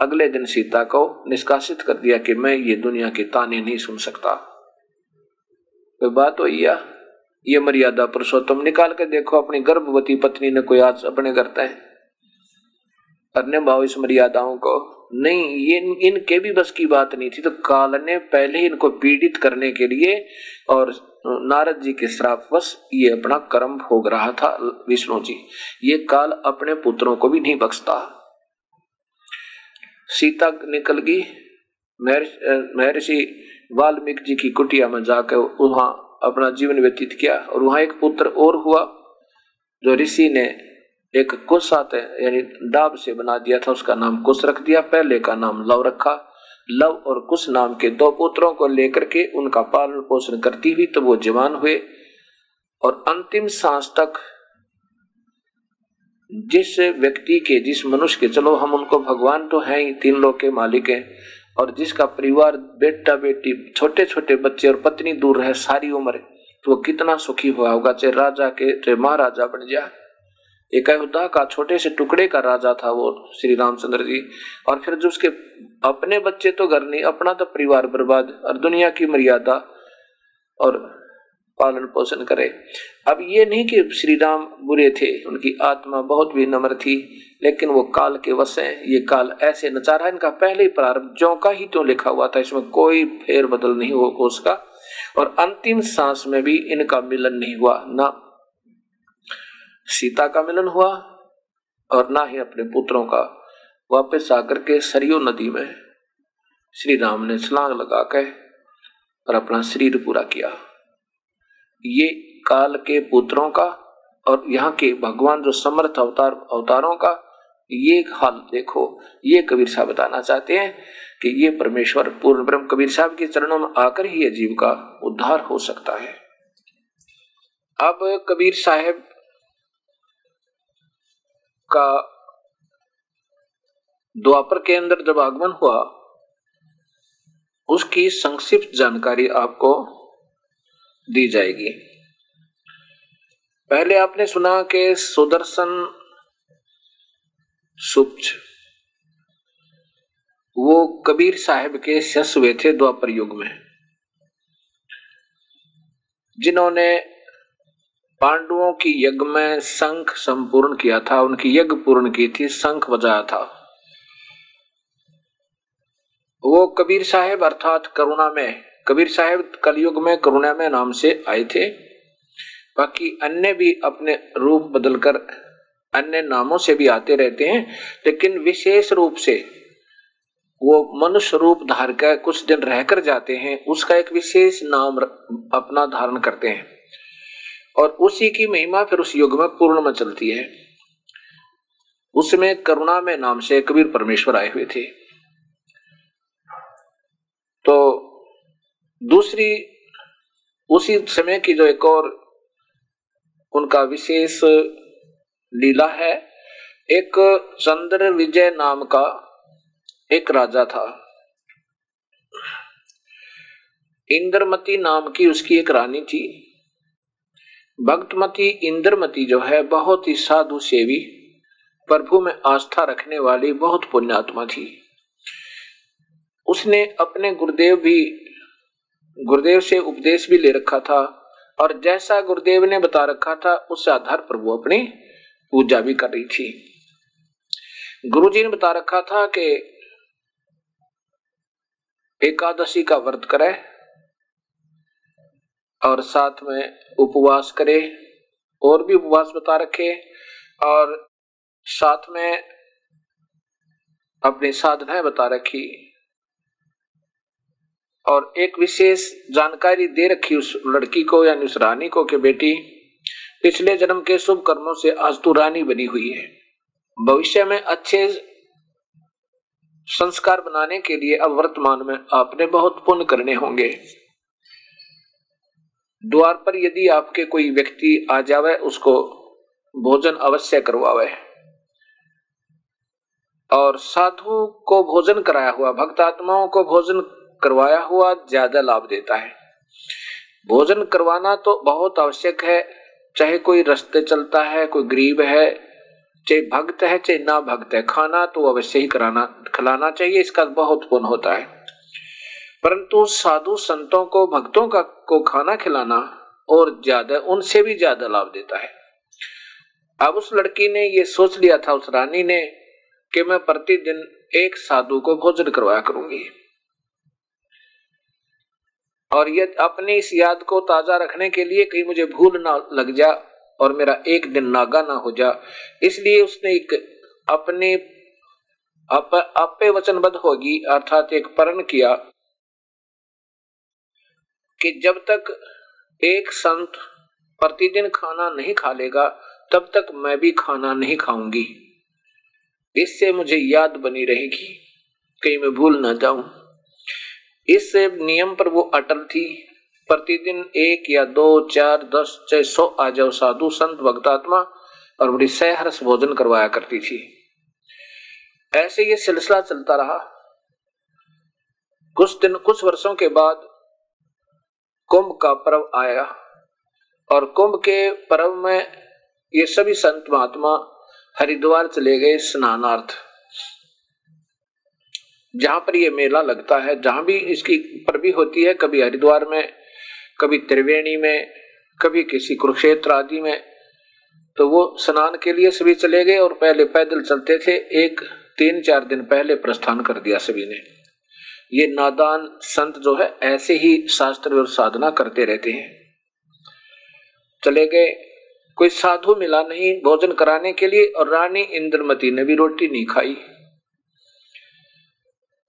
अगले दिन सीता को निष्कासित कर दिया कि मैं ये दुनिया के ताने नहीं सुन सकता। कोई बात हो या? ये मर्यादा पुरुषोत्तम निकाल के देखो, अपनी गर्भवती पत्नी ने कोई आज अपने करते है अन्य भाव इस मर्यादाओं को नहीं, ये इनके भी बस की बात नहीं थी। तो काल ने पहले ही इनको पीड़ित करने के लिए और नारद जी के श्रापवश ये अपना कर्म भोग रहा था विष्णु जी। ये काल अपने पुत्रों को भी नहीं बख्शता। सीता निकल गई। महर्षि वाल्मीकि जी की कुटिया में जाकर वहाँ अपना जीवन व्यतीत किया और वहाँ एक पुत्र और हुआ, जो ऋषि ने एक कुश आते यानी डाब से बना दिया था, उसका नाम कुश रख दिया। पहले का नाम लव रखा। लव और कुश नाम के दो पुत्रों को लेकर के उनका पालन पोषण करती हुई तो वो जवान हुए। और अंतिम सांस तक जिस व्यक्ति के, जिस मनुष्य के, चलो हम उनको भगवान तो हैं ही, तीन लोग के मालिक हैं, और जिसका परिवार बेटा बेटी छोटे छोटे बच्चे और पत्नी दूर रहे सारी उम्र तो वो कितना सुखी हुआ होगा, चाहे राजा के, चाहे महाराजा बन जाए। एक अयोध्या का छोटे से टुकड़े का राजा था वो, श्री रामचंद्र जी। और फिर जो उसके अपने बच्चे तो घर नहीं, अपना तो परिवार बर्बाद, और दुनिया की मर्यादा और पालन पोषण करे। अब ये नहीं कि श्री राम बुरे थे, उनकी आत्मा बहुत भी नम्र थी, लेकिन वो काल के वश है। ये काल ऐसे नचा रहा इनका पहले ही प्रारंभ जो का ही तो लिखा हुआ था, इसमें कोई फेर बदल नहीं हो उसका। और अंतिम सांस में भी इनका मिलन नहीं हुआ, ना सीता का मिलन हुआ और ना ही अपने पुत्रों का। वापस आकर के सरयू नदी में श्री राम ने छलांग लगा के और अपना शरीर पूरा किया। ये काल के पुत्रों का और यहाँ के भगवान जो समर्थ अवतार, अवतारों का, ये हाल देखो। ये कबीर साहब बताना चाहते हैं कि ये परमेश्वर पूर्ण ब्रह्म कबीर साहब के चरणों में आकर ही ये जीव का उद्धार हो सकता है। अब कबीर साहब का द्वापर के अंदर जब आगमन हुआ, उसकी संक्षिप्त जानकारी आपको दी जाएगी। पहले आपने सुना कि सुदर्शन सुप्त, वो कबीर साहब के शस हुए थे द्वापर युग में, जिन्होंने पांडवों की यज्ञ में शंख संपूर्ण किया था, उनकी यज्ञ पूर्ण की थी, शंख बजाया था। वो कबीर साहेब अर्थात करुणा में, कबीर साहेब कलयुग में करुणा में नाम से आए थे। बाकी अन्य भी अपने रूप बदलकर अन्य नामों से भी आते रहते हैं, लेकिन विशेष रूप से वो मनुष्य रूप धार कर कुछ दिन रहकर जाते हैं, उसका एक विशेष नाम अपना धारण करते हैं। और उसी की महिमा फिर उस युग में पूर्ण में चलती है। उसमें करुणा में नाम से कबीर परमेश्वर आए हुए थे। तो दूसरी, उसी समय की जो एक और उनका विशेष लीला है, एक चंद्र विजय नाम का एक राजा था। इंद्रमती नाम की उसकी एक रानी थी। भक्तमती इंद्रमती जो है, बहुत ही साधु सेवी, प्रभु में आस्था रखने वाली बहुत पुण्यात्मा थी। उसने अपने गुरुदेव भी, गुरुदेव से उपदेश भी ले रखा था और जैसा गुरुदेव ने बता रखा था, उस आधार पर वो अपनी पूजा भी कर रही थी। गुरुजी ने बता रखा था कि एकादशी का व्रत करे और साथ में उपवास करे, और भी उपवास बता रखे, और साथ में अपनी साधनाएँ बता रखी, और एक विशेष जानकारी दे रखी उस लड़की को यानी उस रानी को कि बेटी, पिछले जन्म के शुभ कर्मों से आज तू रानी बनी हुई है। भविष्य में अच्छे संस्कार बनाने के लिए अब वर्तमान में आपने बहुत पुण्य करने होंगे। द्वार पर यदि आपके कोई व्यक्ति आ जावे, उसको भोजन अवश्य करवावे। और साधु को भोजन कराया हुआ, भक्त आत्माओं को भोजन करवाया हुआ ज़्यादा लाभ देता है। भोजन करवाना तो बहुत आवश्यक है, चाहे कोई रस्ते चलता है, कोई गरीब है, चाहे भक्त है, चाहे ना भक्त है, खाना तो अवश्य ही कराना, खिलाना चाहिए, इसका बहुत पुण्य होता है। परंतु साधु संतों को भक्तों का को खाना खिलाना और ज़्यादा उनसे भी ज़्यादा लाभ देता है। अब उस लड़की ने ये सोच लिया था उस रानी ने कि मैं प्रतिदिन एक साधु को भोजन करवाया करूँगी। और ये अपनी इस याद को ताज़ा रखने के लिए कहीं मुझे भूल ना लग जा और मेरा एक दिन नागा ना हो जा। इसलिए उसने एक अपने अप, अपे वचनबद्ध होगी अर्थात एक परण किया कि जब तक एक संत प्रतिदिन खाना नहीं खा लेगा, तब तक मैं भी खाना नहीं खाऊँगी। इससे मुझे याद बनी रहेगी कहीं मैं भूल ना जाऊँ। इस नियम पर वो अटल थी। प्रतिदिन एक या दो, चार, दस, चाहे सौ आ जाओ साधु, संत भक्तात्मा और बड़ी सहरस भोजन करवाया करती थी। ऐसे ये सिलसिला चलता रहा। कुछ दिन, कुछ वर्षों के बाद कुंभ का पर्व आया और कुंभ के पर्व में ये सभी संत महात्मा हरिद्वार चले गए स्नानार्थ। जहाँ पर ये मेला लगता है, जहाँ भी इसकी पर भी होती है, कभी हरिद्वार में, कभी त्रिवेणी में, कभी किसी कुरुक्षेत्र आदि में तो वो स्नान के लिए सभी चले गए और पहले पैदल चलते थे। एक, तीन, चार दिन पहले प्रस्थान कर दिया सभी ने। ये नादान संत जो है, ऐसे ही शास्त्र और साधना करते रहते हैं। चले गए। कोई साधु मिला नहीं भोजन कराने के लिए और रानी इंद्रमती ने भी रोटी नहीं खाई।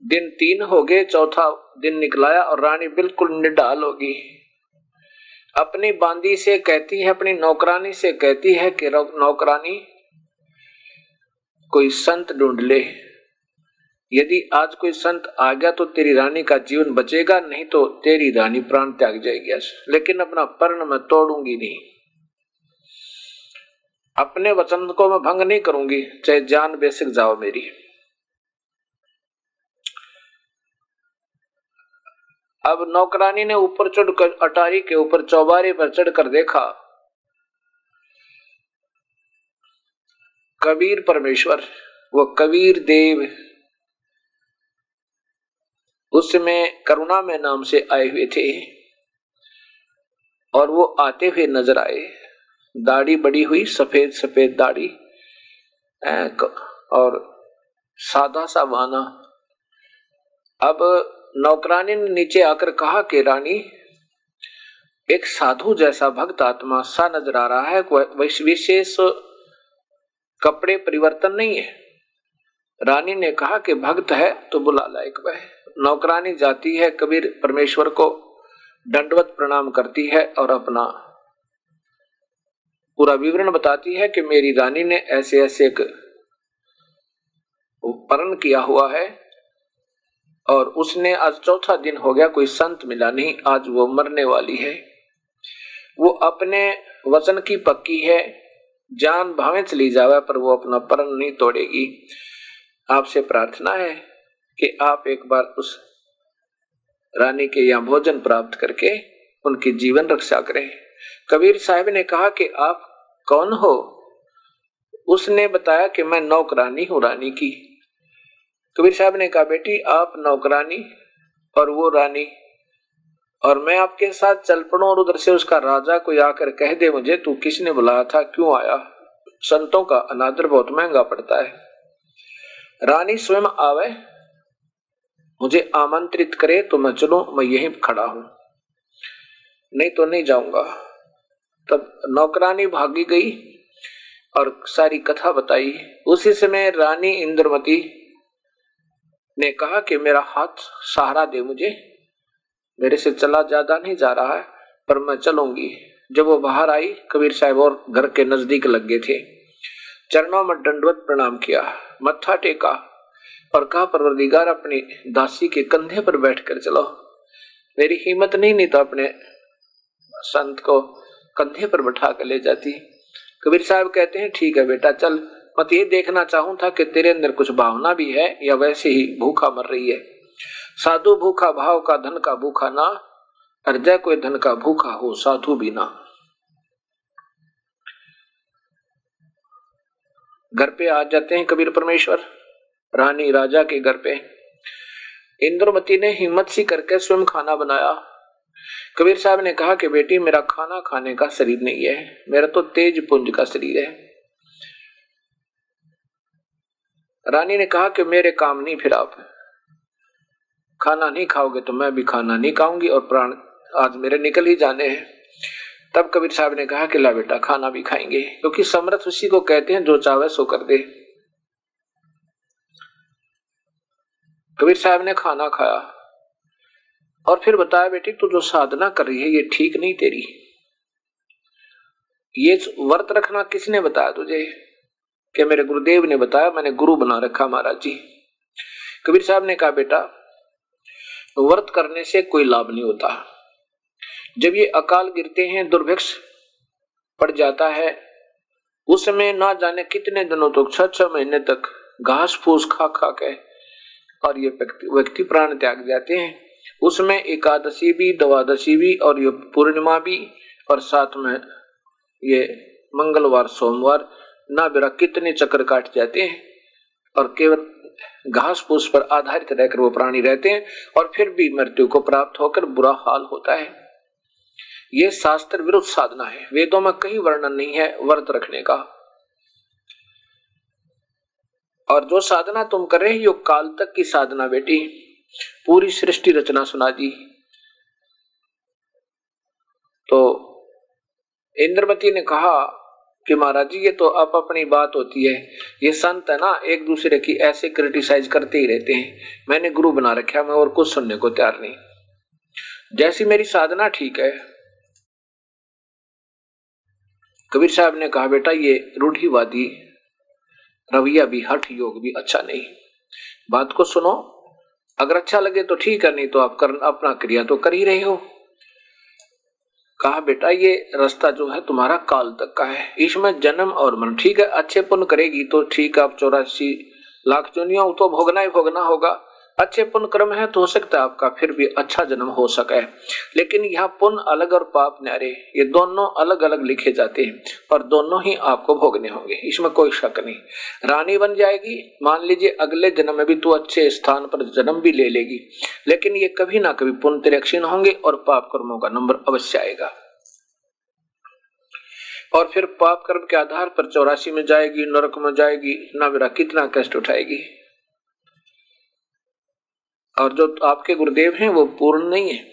दिन तीन हो गए, चौथा दिन निकलाया और रानी बिल्कुल निडाल होगी अपनी बांदी से कहती है, अपनी नौकरानी से कहती है कि नौकरानी, कोई संत ढूंढ ले। यदि आज कोई संत आ गया तो तेरी रानी का जीवन बचेगा, नहीं तो तेरी रानी प्राण त्याग जाएगी। लेकिन अपना पर्ण मैं तोड़ूँगी नहीं। अपने वचन को मैं भंग नहीं करूँगी, चाहे जान बेसिक जाओ मेरी। अब नौकरानी ने ऊपर चढ़कर, अटारी के ऊपर चौबारे पर चढ़कर देखा, कबीर परमेश्वर, वो कबीर देव उसमें करुणा में नाम से आए हुए थे और वो आते हुए नज़र आए। दाढ़ी बड़ी हुई, सफ़ेद सफ़ेद दाढ़ी और सादा सा वाना अब नौकरानी ने नीचे आकर कहा कि, रानी, एक साधु जैसा भक्त आत्मा सा नज़र आ रहा है विशेष कपड़े परिवर्तन नहीं है। रानी ने कहा कि, भक्त है तो बुला लायक वह नौकरानी जाती है, कबीर परमेश्वर को दंडवत प्रणाम करती है और अपना पूरा विवरण बताती है कि मेरी रानी ने ऐसे ऐसे एक परण किया हुआ है और उसने आज चौथा दिन हो गया, कोई संत मिला नहीं, आज वो मरने वाली है। वो अपने वचन की पक्की है, जान भावे चली जावे, पर वो अपना परण नहीं तोड़ेगी। आपसे प्रार्थना है। कि आप एक बार उस रानी के यहाँ भोजन प्राप्त करके उनकी जीवन रक्षा करें। कबीर साहब ने कहा कि आप कौन हो? उसने बताया कि मैं नौकरानी हूँ, रानी की। कबीर साहब ने कहा, बेटी, आप नौकरानी और वो रानी और मैं आपके साथ चल पड़ू और उधर से उसका राजा कोई आकर कह दे मुझे, तू किसने बुलाया था, क्यों आया? संतों का अनादर बहुत महँगा पड़ता है। रानी स्वयं आवे मुझे आमंत्रित करे तो मैं चलू, मैं यहीं खड़ा हूँ। नहीं तो नहीं जाऊँगा। तब नौकरानी भागी गई और सारी कथा बताई। उसी समय रानी इंद्रमती ने कहा कि मेरा हाथ सहारा दे मुझे। मेरे से चला ज़्यादा नहीं जा रहा है, पर मैं चलूँगी। जब वो बाहर आई, कबीर साहब और घर के नज़दीक लग गए थे। चरणों में दंडवत प्रणाम किया। मत्था टेका। और कहा परवरदिगार अपनी दासी के कंधे पर बैठकर चलो। मेरी हिम्मत नहीं नहीं तो अपने संत को कंधे पर बैठा कर ले जाती। कबीर साहब कहते हैं, ठीक है बेटा, चल। मत ये देखना चाहूँ था कि तेरे अंदर कुछ भावना भी है या वैसे ही भूखा मर रही है। साधु भूखा भाव का धन का भूखा ना अर्जय कोई धन का भूखा हो, साधु भी ना। घर पे आ जाते हैं कबीर परमेश्वर। रानी राजा के घर पे। इंद्रमती ने हिम्मत सी करके स्वयं खाना बनाया। कबीर साहब ने कहा कि बेटी, मेरा खाना खाने का शरीर नहीं है, मेरा तो तेज पुंज का शरीर है। रानी ने कहा कि मेरे काम नहीं फिर आप। खाना नहीं खाओगे तो मैं भी खाना नहीं खाऊँगी और प्राण आज मेरे निकल ही जाने हैं। तब कबीर साहब ने कहा कि ला बेटा, खाना भी खाएँगे, क्योंकि समर्थ उसी को कहते हैं, जो चावे सो कर दे। कबीर साहब ने खाना खाया। और फिर बताया, बेटी, तू जो साधना कर रही है, ये ठीक नहीं तेरी। ये व्रत रखना किसने बताया तुझे? कि मेरे गुरुदेव ने बताया? मैंने गुरु बना रखा महाराज जी। कबीर साहब ने कहा, बेटा, व्रत करने से कोई लाभ नहीं होता। जब ये अकाल गिरते हैं, दुर्भिक्ष पड़ जाता है, उस समय ना जाने कितने दिनों तक छह छह महीने तक घास फूस खा खा के और ये व्यक्ति प्राण त्याग जाते हैं। उसमें एकादशी भी, द्वादशी भी और ये पूर्णिमा भी और साथ में ये मंगलवार, सोमवार ना बेरा कितने चक्कर काट जाते हैं और केवल घास फूस पर आधारित रहकर वो प्राणी रहते हैं और फिर भी मृत्यु को प्राप्त होकर बुरा हाल होता है। ये शास्त्र विरुद्ध साधना है। वेदों में कहीं वर्णन नहीं है, व्रत रखने का। और जो साधना तुम कर रहे हो काल तक की साधना बेटी। पूरी सृष्टि रचना सुना दी। तो इंद्रमती ने कहा कि महाराज जी, ये तो अब अपनी बात होती है। ये संत है ना, एक दूसरे की ऐसे क्रिटिसाइज करते ही रहते हैं। मैंने गुरु बना रखा मैं और कुछ सुनने को तैयार नहीं। जैसी मेरी साधना ठीक है। कबीर साहब ने कहा, बेटा, ये रूढ़ीवादी रवैया भी, हठ योग भी अच्छा नहीं बात को सुनो, अगर अच्छा लगे तो ठीक है, नहीं तो आप कर अपना क्रिया तो कर ही रहे हो। कहा, बेटा, ये रास्ता जो है तुम्हारा काल तक का है। इसमें जन्म और मन ठीक है, अच्छे पुण्य करेगी तो ठीक है, आप चौरासी लाख चुनिया तो भोगना ही भोगना होगा। अच्छे पुण्य कर्म है तो हो सकता है आपका फिर भी अच्छा जन्म हो सके लेकिन यहाँ पुण्य अलग और पाप न्यारे ये दोनों अलग अलग लिखे जाते हैं और दोनों ही आपको भोगने होंगे। इसमें कोई शक नहीं। रानी बन जाएगी। मान लीजिए अगले जन्म में भी तू अच्छे स्थान पर जन्म भी ले लेगी। लेकिन ये कभी ना कभी पुण्य तेरे क्षीण होंगे और पाप कर्मों का नंबर अवश्य आएगा। और फिर पाप कर्म के आधार पर चौरासी में जाएगी, नरक में जाएगी ना मेरा कितना कष्ट उठाएगी। और जो आपके गुरुदेव हैं, वो पूर्ण नहीं है।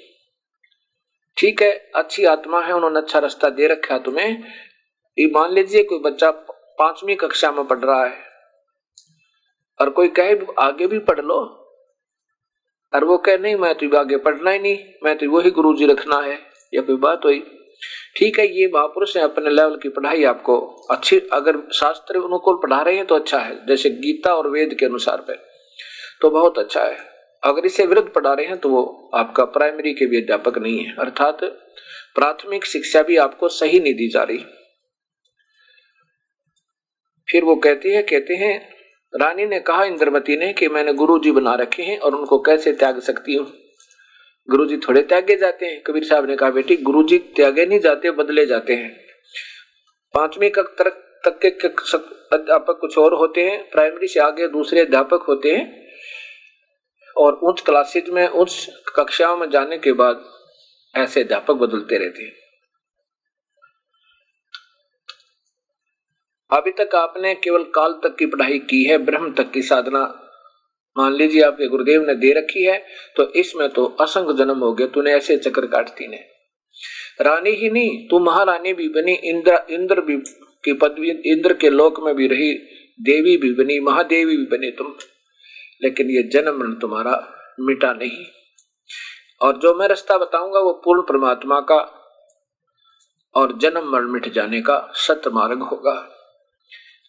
ठीक है, अच्छी आत्मा है, उन्होंने अच्छा रास्ता दे रखा तुम्हें। ये मान लीजिए, कोई बच्चा पांचवी कक्षा में पढ़ रहा है, और कोई कहे, आगे भी पढ़ लो। और वो कहे, नहीं, मैं तो आगे पढ़ना ही नहीं, मैं तो वही गुरु जी रखना है। या कोई बात हुई? ठीक है, ये महापुरुष है, अपने लेवल की पढ़ाई आपको अच्छी, अगर शास्त्र अनुकूल पढ़ा रहे हैं तो अच्छा है, जैसे गीता और वेद के अनुसार पे तो बहुत अच्छा है। अगर इसे विरुद्ध पढ़ा रहे हैं तो वो आपका प्राइमरी के भी अध्यापक नहीं है। अर्थात, प्राथमिक शिक्षा भी आपको सही नहीं दी जा रही। फिर वो कहती है, कहते हैं, रानी ने कहा इंद्रमती ने कि मैंने गुरु जी बना रखे हैं और उनको कैसे त्याग सकती हूँ? गुरु जी थोड़े त्यागे जाते हैं। कबीर साहब ने कहा, बेटी गुरु जी त्यागे नहीं जाते, बदले जाते हैं। पांचवी तक तक के अध्यापक कुछ और होते हैं प्राइमरी से आगे दूसरे अध्यापक होते हैं। और उच्च क्लासेज में, उच्च कक्षाओं में जाने के बाद ऐसे अध्यापक बदलते रहते हैं। अभी तक आपने केवल काल तक की पढ़ाई की है, ब्रह्म तक की साधना। मान लीजिए आपके गुरुदेव ने दे रखी है तो इसमें तो असंग जन्म हो गए तूने ऐसे चक्कर काटती ने रानी ही नहीं, तू महारानी भी बनी, इंद्र इंद्र भी की पदवी, इंद्र के लोक में भी रही, देवी भी बनी, महादेवी भी बनी, तुम लेकिन ये जन्म मरण तुम्हारा मिटा नहीं। और जो मैं रास्ता बताऊँगा वो पूर्ण परमात्मा का और जन्म मरण मिट जाने का सत्य मार्ग होगा।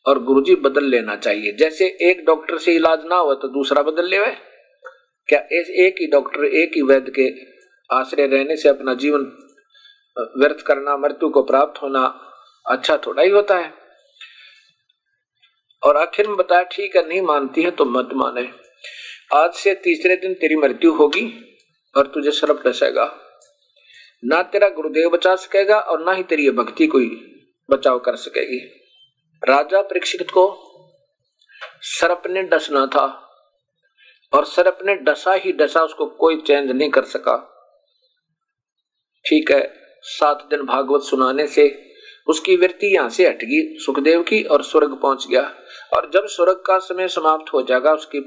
और गुरुजी बदल लेना चाहिए। जैसे एक डॉक्टर से इलाज ना हो तो दूसरा बदल ले क्या एक ही डॉक्टर, एक ही वैद्य के आश्रय रहने से अपना जीवन व्यर्थ करना, मृत्यु को प्राप्त होना अच्छा थोड़ा ही होता है? और आखिर में बताया, ठीक है, नहीं मानती है तो मत माने। आज से तीसरे दिन तेरी मृत्यु होगी और तुझे सरप डसेगा ना तेरा गुरुदेव बचा सकेगा और ना ही तेरी भक्ति कोई बचाव कर सकेगी। राजा परीक्षित को सरप ने डसना था और सरप ने डसा ही डसा उसको कोई चेंज नहीं कर सका। ठीक है, सात दिन भागवत सुनाने से उसकी वृत्ति यहाँ से हट गई, सुखदेव की और स्वर्ग पहुँच गया। और जब स्वर्ग का समय समाप्त हो जाएगा, उसकी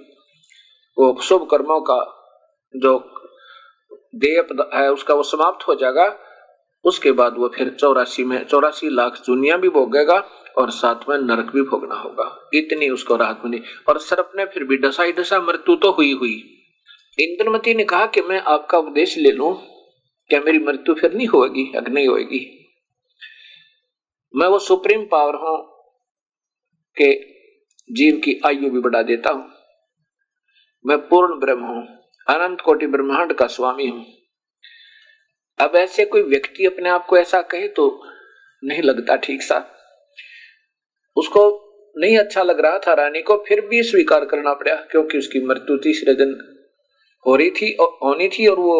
वो शुभ कर्मों का जो देय है, उसका वो समाप्त हो जाएगा। उसके बाद वो फिर चौरासी में, चौरासी लाख दुनिया भी भोगेगा और साथ में नरक भी भोगना होगा। इतनी उसको राहत मिली। और सर्प ने फिर भी डसा डसा मृत्यु तो हुई हुई। इंद्रमती ने कहा कि मैं आपका उपदेश ले लू। क्या मेरी मृत्यु फिर नहीं होगी? अग नहीं होगी। मैं वो सुप्रीम पावर हूँ कि जीव की आयु भी बढ़ा देता हूँ। मैं पूर्ण ब्रह्म हूँ, अनंत कोटि ब्रह्मांड का स्वामी हूँ। अब ऐसे कोई व्यक्ति अपने आप को ऐसा कहे तो नहीं लगता ठीक सा। उसको नहीं अच्छा लग रहा था रानी को, फिर भी स्वीकार करना पड़ा, क्योंकि उसकी मृत्यु तीसरे दिन हो रही थी और होनी थी और वो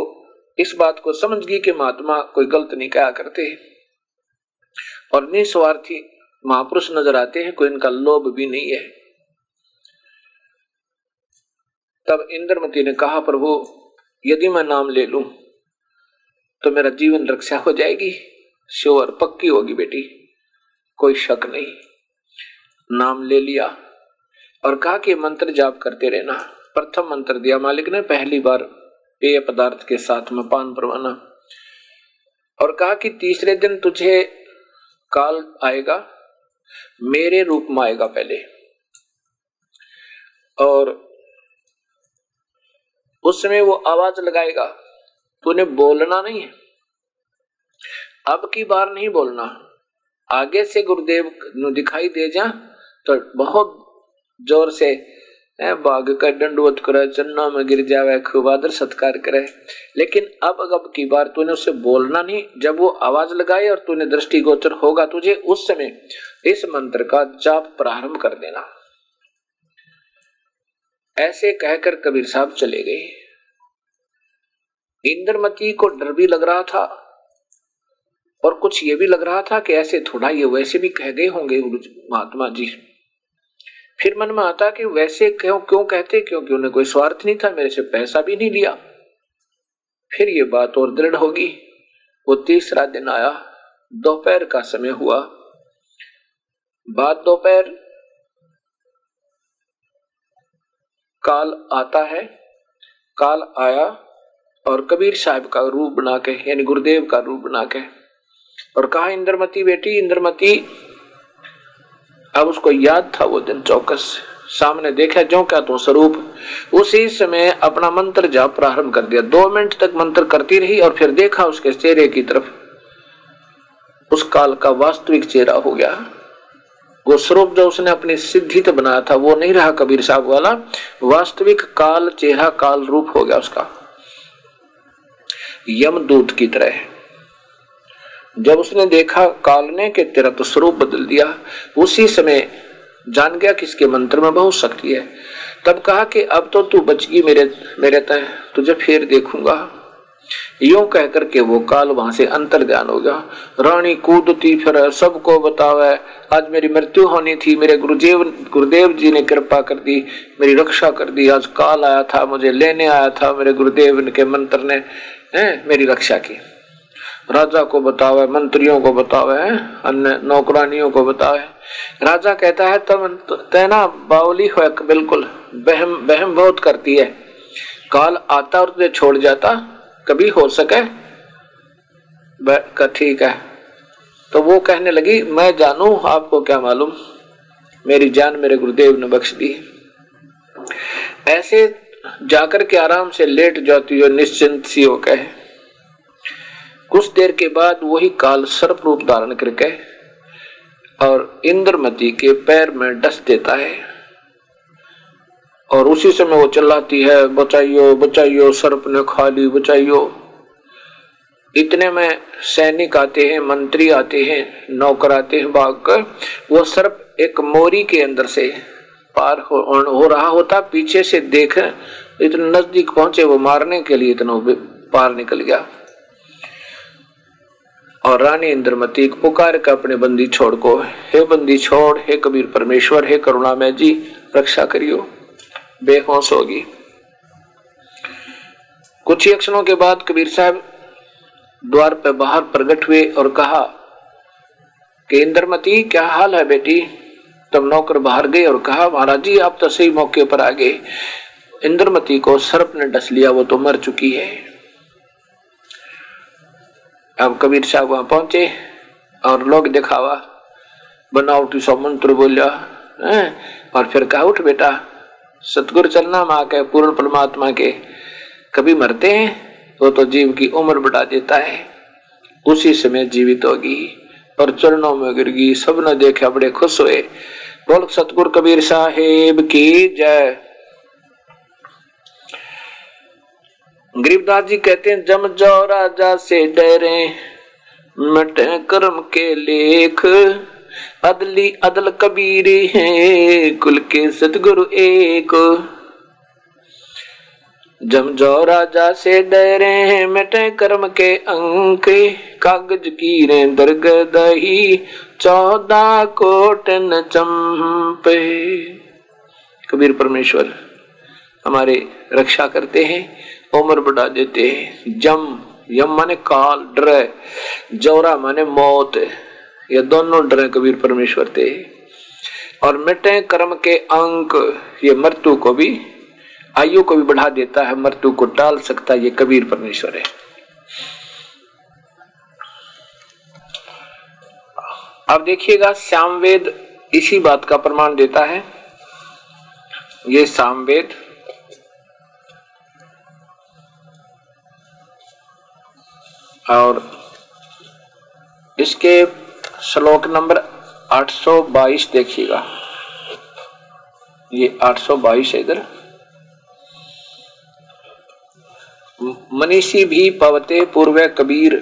इस बात को समझ गई कि महात्मा कोई गलत नहीं कहा करते और निस्वार्थी महापुरुष नज़र आते हैं, कोई इनका लोभ भी नहीं है। तब इंद्रमती ने कहा, प्रभु, यदि मैं नाम ले लू तो मेरा जीवन रक्षा हो जाएगी। श्योर, पक्की होगी बेटी, कोई शक नहीं। नाम ले लिया और कहा कि मंत्र जाप करते रहना। प्रथम मंत्र दिया मालिक ने, पहली बार पेय पदार्थ के साथ में पान परवाना। और कहा कि तीसरे दिन तुझे काल आएगा, मेरे रूप में आएगा पहले। और उस समय वो आवाज़ लगाएगा, तूने बोलना नहीं है। अब की बार नहीं बोलना। आगे से गुरुदेव दिखाई दे जा तो बहुत ज़ोर से बाघ का दंडवत करे, चन्ना में गिर जावे, खूब आदर सत्कार करे। लेकिन अब अब की बार तूने उसे बोलना नहीं। जब वो आवाज़ लगाए और तूने दृष्टि गोचर होगा तुझे, उस समय इस मंत्र का जाप प्रारंभ कर देना। ऐसे कहकर कबीर साहब चले गए। इंद्रमती को डर भी लग रहा था और कुछ ये भी लग रहा था कि ऐसे थोड़ा ये वैसे भी कह गए होंगे महात्मा जी। फिर मन में आता कि वैसे क्यों क्यों कहते? क्योंकि उन्हें कोई स्वार्थ नहीं था, मेरे से पैसा भी नहीं लिया। फिर ये बात और दृढ़ होगी। वो तीसरा दिन आया, दोपहर का समय हुआ। बाद दोपहर काल आता है, काल आया और कबीर साहब का रूप बना के यानी गुरुदेव का रूप बना के और कहा, इंद्रमती बेटी, इंद्रमती, अब उसको याद था वो दिन चौकस। सामने देखा जो क्या तो स्वरूप। उसी समय अपना मंत्र जाप प्रारंभ कर दिया। दो मिनट तक मंत्र करती रही और फिर देखा उसके चेहरे की तरफ़, उस काल का वास्तविक चेहरा हो गया। वो स्वरूप जो उसने अपनी सिद्धि तो बनाया था, वो नहीं रहा कबीर साहब वाला। वास्तविक काल, चेहरा काल रूप हो गया उसका। यमदूत की तरह। जब उसने देखा काल ने कि तेरा तो स्वरूप बदल दिया, उसी समय जान गया कि इसके मंत्र में बहुत शक्ति है। तब कहा कि अब तो तू बच गई मेरे मेरे तय, तुझे फिर देखूँगा। यूँ कहकर के वो काल वहाँ से अंतर ध्यान हो गया। रानी कूदती फिर सबको बतावे, आज मेरी मृत्यु होनी थी, मेरे गुरुदेव गुरुदेव जी ने कृपा कर दी, मेरी रक्षा कर दी, आज काल आया था, मुझे लेने आया था, मेरे गुरुदेव के मंत्र ने, है, मेरी रक्षा की। राजा को बतावे, मंत्रियों को बतावे अन्य नौकरानियों को बतावे। राजा कहता है तब तेना बावली हो, बिल्कुल बहम बहम बहुत करती है। काल आता और तुझे छोड़ जाता कभी हो सके? ठीक है। तो वो कहने लगी, मैं जानू आपको क्या मालूम? मेरी जान मेरे गुरुदेव ने बख्श दी ऐसे जाकर के आराम से लेट जाती हो निश्चिंत सी हो कहे। कुछ देर के बाद वही काल सर्प रूप धारण करके और इंद्रमती के पैर में डस देता है। और उसी समय वो चिल्लाती है बचाइयो बचाइयो सर्प ने खा ली बचाइयो। इतने में सैनिक आते हैं मंत्री आते हैं नौकर आते हैं भाग कर वो सर्प एक मोरी के अंदर से पार हो, हो रहा होता पीछे से देख इतने नज़दीक पहुँचे वो मारने के लिए इतना पार निकल गया। और रानी इंद्रमती पुकार का अपने बंदी छोड़ को हे बंदी छोड़ हे कबीर परमेश्वर हे करुणा में जी रक्षा करियो। बेहोश होगी। कुछ ही क्षणों के बाद कबीर साहब द्वार पर बाहर प्रकट हुए और कहा, कि इंद्रमती, क्या हाल है बेटी? तब नौकर बाहर गए और कहा, महाराज जी, आप तो सही मौके पर आ गए। इंद्रमती को सर्प ने डस लिया, वो तो मर चुकी है। अब कबीर साहब वहाँ पहुँचे और लोग दिखावा। बनावटी सौ मंत्र बोलिया और फिर कहा, उठ बेटा सतगुरु चलना माँ के, पूर्ण परमात्मा के। कभी मरते हैं वो तो जीव की उम्र बढ़ा देता है। उसी समय जीवित होगी और चरणों में गिर गई सबने देखा बड़े खुश हुए। बोल सतगुरु कबीर साहेब की जय। गरीबदास जी कहते हैं, जम जो राजा से डरे, मटे कर्म के लेख। अदली अदल कबीर है, कुल के सतगुरु एक। जम जो राजा से डरे हैं, मिटे कर्म के अंक। कागज़ की रे दर्ग दही, चौदह कोटन चंपे। कबीर परमेश्वर, हमारे रक्षा करते हैं, उम्र बढ़ा देते हैं। जम, यम माने काल, डर, जौरा माने मौत। ये दोनों डर कबीर परमेश्वर थे। और मिटे कर्म के अंक ये मृत्यु को भी, आयु को भी बढ़ा देता है मृत्यु को टाल सकता ये कबीर परमेश्वर है। अब देखिएगा श्यामवेद इसी बात का प्रमाण देता है। ये सामवेद और इसके श्लोक नंबर 822 देखिएगा। ये 822 है इधर। मनीषी भी पवते पूर्व कबीर,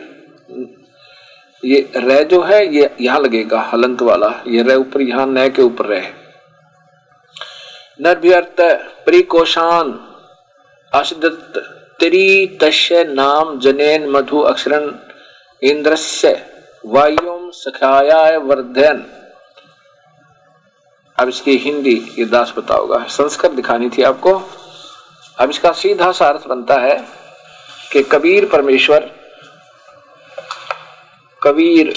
ये रह जो है, ये यहाँ लगेगा, हलंत वाला। ये रह ऊपर, यहाँ न के ऊपर रह। नर्भ्यर्थ प्रिकोशान अशदत्त त्रि तस्य नाम जनेन मधु अक्षरण इंद्रस्य वायुम सखाया वर्धन। अब इसकी हिंदी ये दास बताओगा संस्कृत दिखानी थी आपको। अब इसका सीधा सा अर्थ बनता है कि कबीर परमेश्वर, कबीर,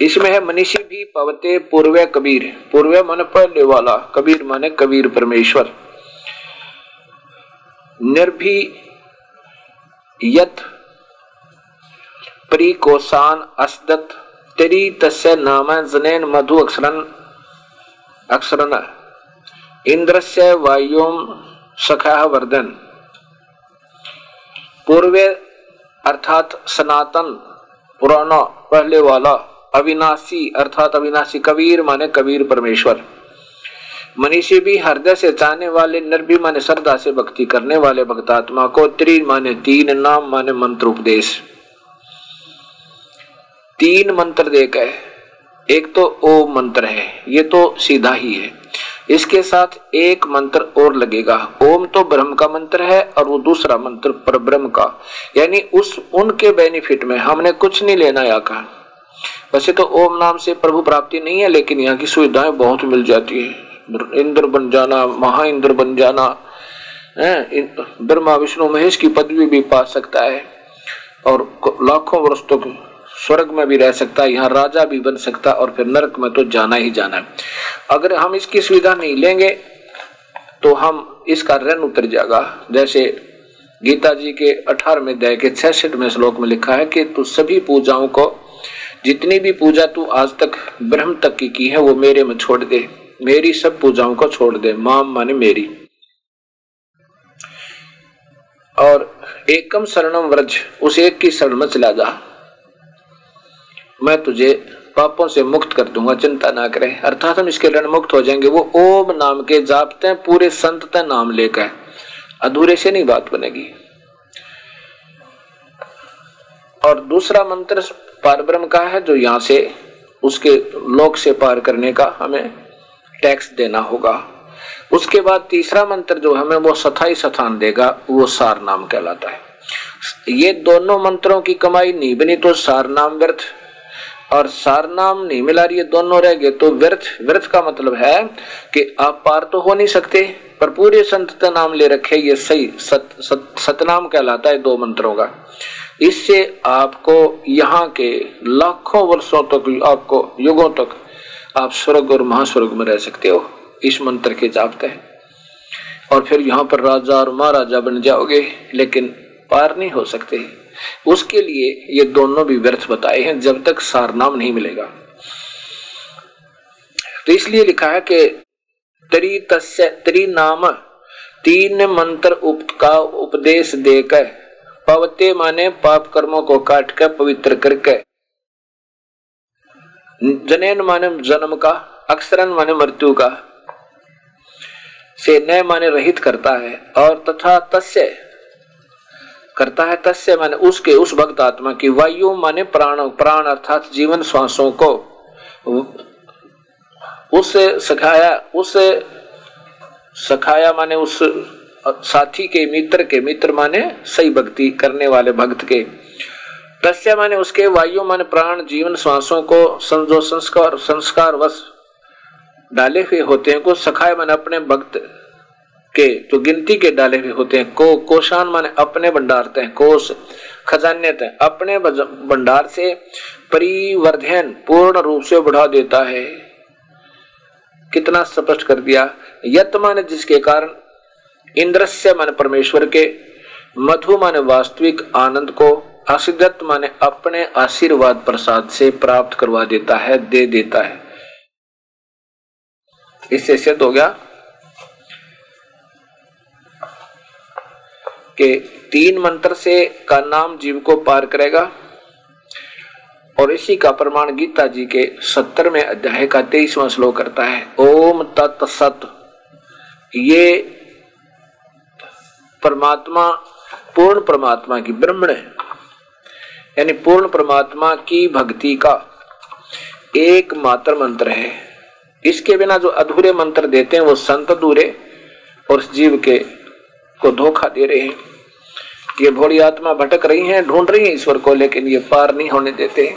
इसमें है मनीषी भी पवते पूर्व कबीर। पूर्व मन पहले वाला, कबीर माने कबीर परमेश्वर। निर्भी यत प्रिकोसान अस्दत, तेरी तस्य नाम जनेन मधु अक्षरन अक्षरन। इंद्रस्य वायुम सखा वर्धन। पूर्वे अर्थात सनातन पुराना पहले वाला, अविनाशी, अर्थात अविनाशी कबीर माने कबीर परमेश्वर। मनीषी भी हृदय से चाहने वाले नर भी माने श्रद्धा से भक्ति करने वाले भक्तात्मा को त्रि माने तीन नाम माने मंत्र उपदेश। तीन मंत्र देकर एक तो ओम मंत्र है, ये तो सीधा ही है। इसके साथ एक मंत्र और लगेगा। ओम तो ब्रह्म का मंत्र है और वो दूसरा मंत्र पर ब्रह्म का। यानी उस, उनके बेनिफिट में हमने कुछ नहीं लेना यहाँ का। वैसे तो ओम नाम से प्रभु प्राप्ति नहीं है, लेकिन यहाँ की सुविधाएँ बहुत मिल जाती है। इंद्र बन जाना महा इंद्र बन जाना ब्रह्मा, विष्णु, महेश की पदवी भी पा सकता है। और लाखों वर्ष तक तो स्वर्ग में भी रह सकता है यहाँ राजा भी बन सकता और फिर नरक में तो जाना ही जाना है। अगर हम इसकी सुविधा नहीं लेंगे तो हम इसका ऋण उतर जाएगा। जैसे गीता जी के अठारहवें अध्याय के छठ में श्लोक में लिखा है कि तू सभी पूजाओं को, जितनी भी पूजा तू आज तक ब्रह्म तक की की है, वो मेरे में छोड़ दे। मेरी सब पूजाओं को छोड़ दे, माम माने मेरी। और एकम शरणम व्रज, उस एक की शरण में चला जा। मैं तुझे पापों से मुक्त कर दूँगा, चिंता ना करें। अर्थात हम इसके ऋण मुक्त हो जाएँगे। वो ओम नाम के जापते पूरे संत नाम लेकर। अधूरे से नहीं बात बनेगी। और दूसरा मंत्र पार ब्रह्म का है, जो यहाँ से, उसके लोक से पार करने का हमें टैक्स देना होगा। उसके बाद तीसरा मंत्र जो हमें वो सथाई सथान देगा, वो सार नाम कहलाता है। ये दोनों मंत्रों की कमाई नहीं बनी तो सार नाम व्यर्थ। और सार नाम नहीं मिला रही दोनों रह गए। तो व्यर्थ व्यर्थ का मतलब है कि आप पार तो हो नहीं सकते पर पूरे संत नाम ले रखे ये सही सत, सत, सतनाम कहलाता है दो मंत्रों का। इससे आपको यहाँ के लाखों वर्षों तक आपको युगों तक आप स्वर्ग और महास्वर्ग में रह सकते हो। इस मंत्र के जापते हैं और फिर यहाँ पर राजा और महाराजा बन जाओगे लेकिन पार नहीं हो सकते। उसके लिए ये दोनों भी व्यर्थ बताए हैं, जब तक सारनाम नहीं मिलेगा। तो इसलिए लिखा है कि त्रि तस्य, त्रि नाम, तीन मंत्र उप का उपदेश देकर पवते माने पाप कर्मों को काट कर पवित्र करके। जनेन माने जन्म का, अक्षरन माने मृत्यु का। से नए माने रहित करता है, और तथा तस्य करता है, तस्य माने उसके, उस भक्त आत्मा की वायु, माने, प्राण प्राण अर्थात जीवन श्वासों को उससे सखाया उससे सखाया माने उस साथी के, मित्र के, मित्र माने सही भक्ति करने वाले भक्त के। तस्य माने उसके वायु, माने, प्राण, जीवन श्वासों को संजो संस्कार संस्कार वश डाले हुए होते हैं, को सखाए माने अपने भक्त के जो गिनती के डाले हुए होते हैं। को, कोशान माने अपने भंडारते हैं। कोष खजाने अपने भंडार से परिवर्धन पूर्ण रूप से बढ़ा देता है। कितना स्पष्ट कर दिया? यत माने जिसके कारण इंद्रस्य माने परमेश्वर के, मधु माने वास्तविक आनंद को असिदत माने अपने आशीर्वाद प्रसाद से प्राप्त करवा देता है, दे देता है। इससे सिद्ध हो गया। कि तीन मंत्र से का नाम जीव को पार करेगा। और इसी का प्रमाण गीता जी के सत्तर में अध्याय का तेईसवा श्लोक करता है, ओम तत्सत ये परमात्मा, पूर्ण परमात्मा की ब्रह्मण है। यानी पूर्ण परमात्मा की भक्ति का एक मात्र मंत्र है। इसके बिना जो अधूरे मंत्र देते हैं, वो संत अधूरे और जीव के को धोखा दे रहे हैं। ये भोली आत्मा भटक रही हैं, ढूंढ रही हैं ईश्वर को, लेकिन ये पार नहीं होने देते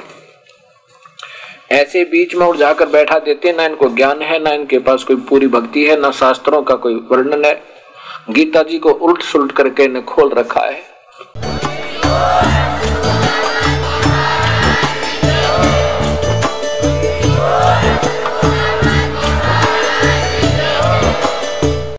ऐसे बीच में उड़ जाकर बैठा देते ना इनको ज्ञान है, ना इनके पास कोई पूरी भक्ति है, ना शास्त्रों का कोई वर्णन है। गीता जी को उल्ट सुलट करके इन्हें खोल रखा है।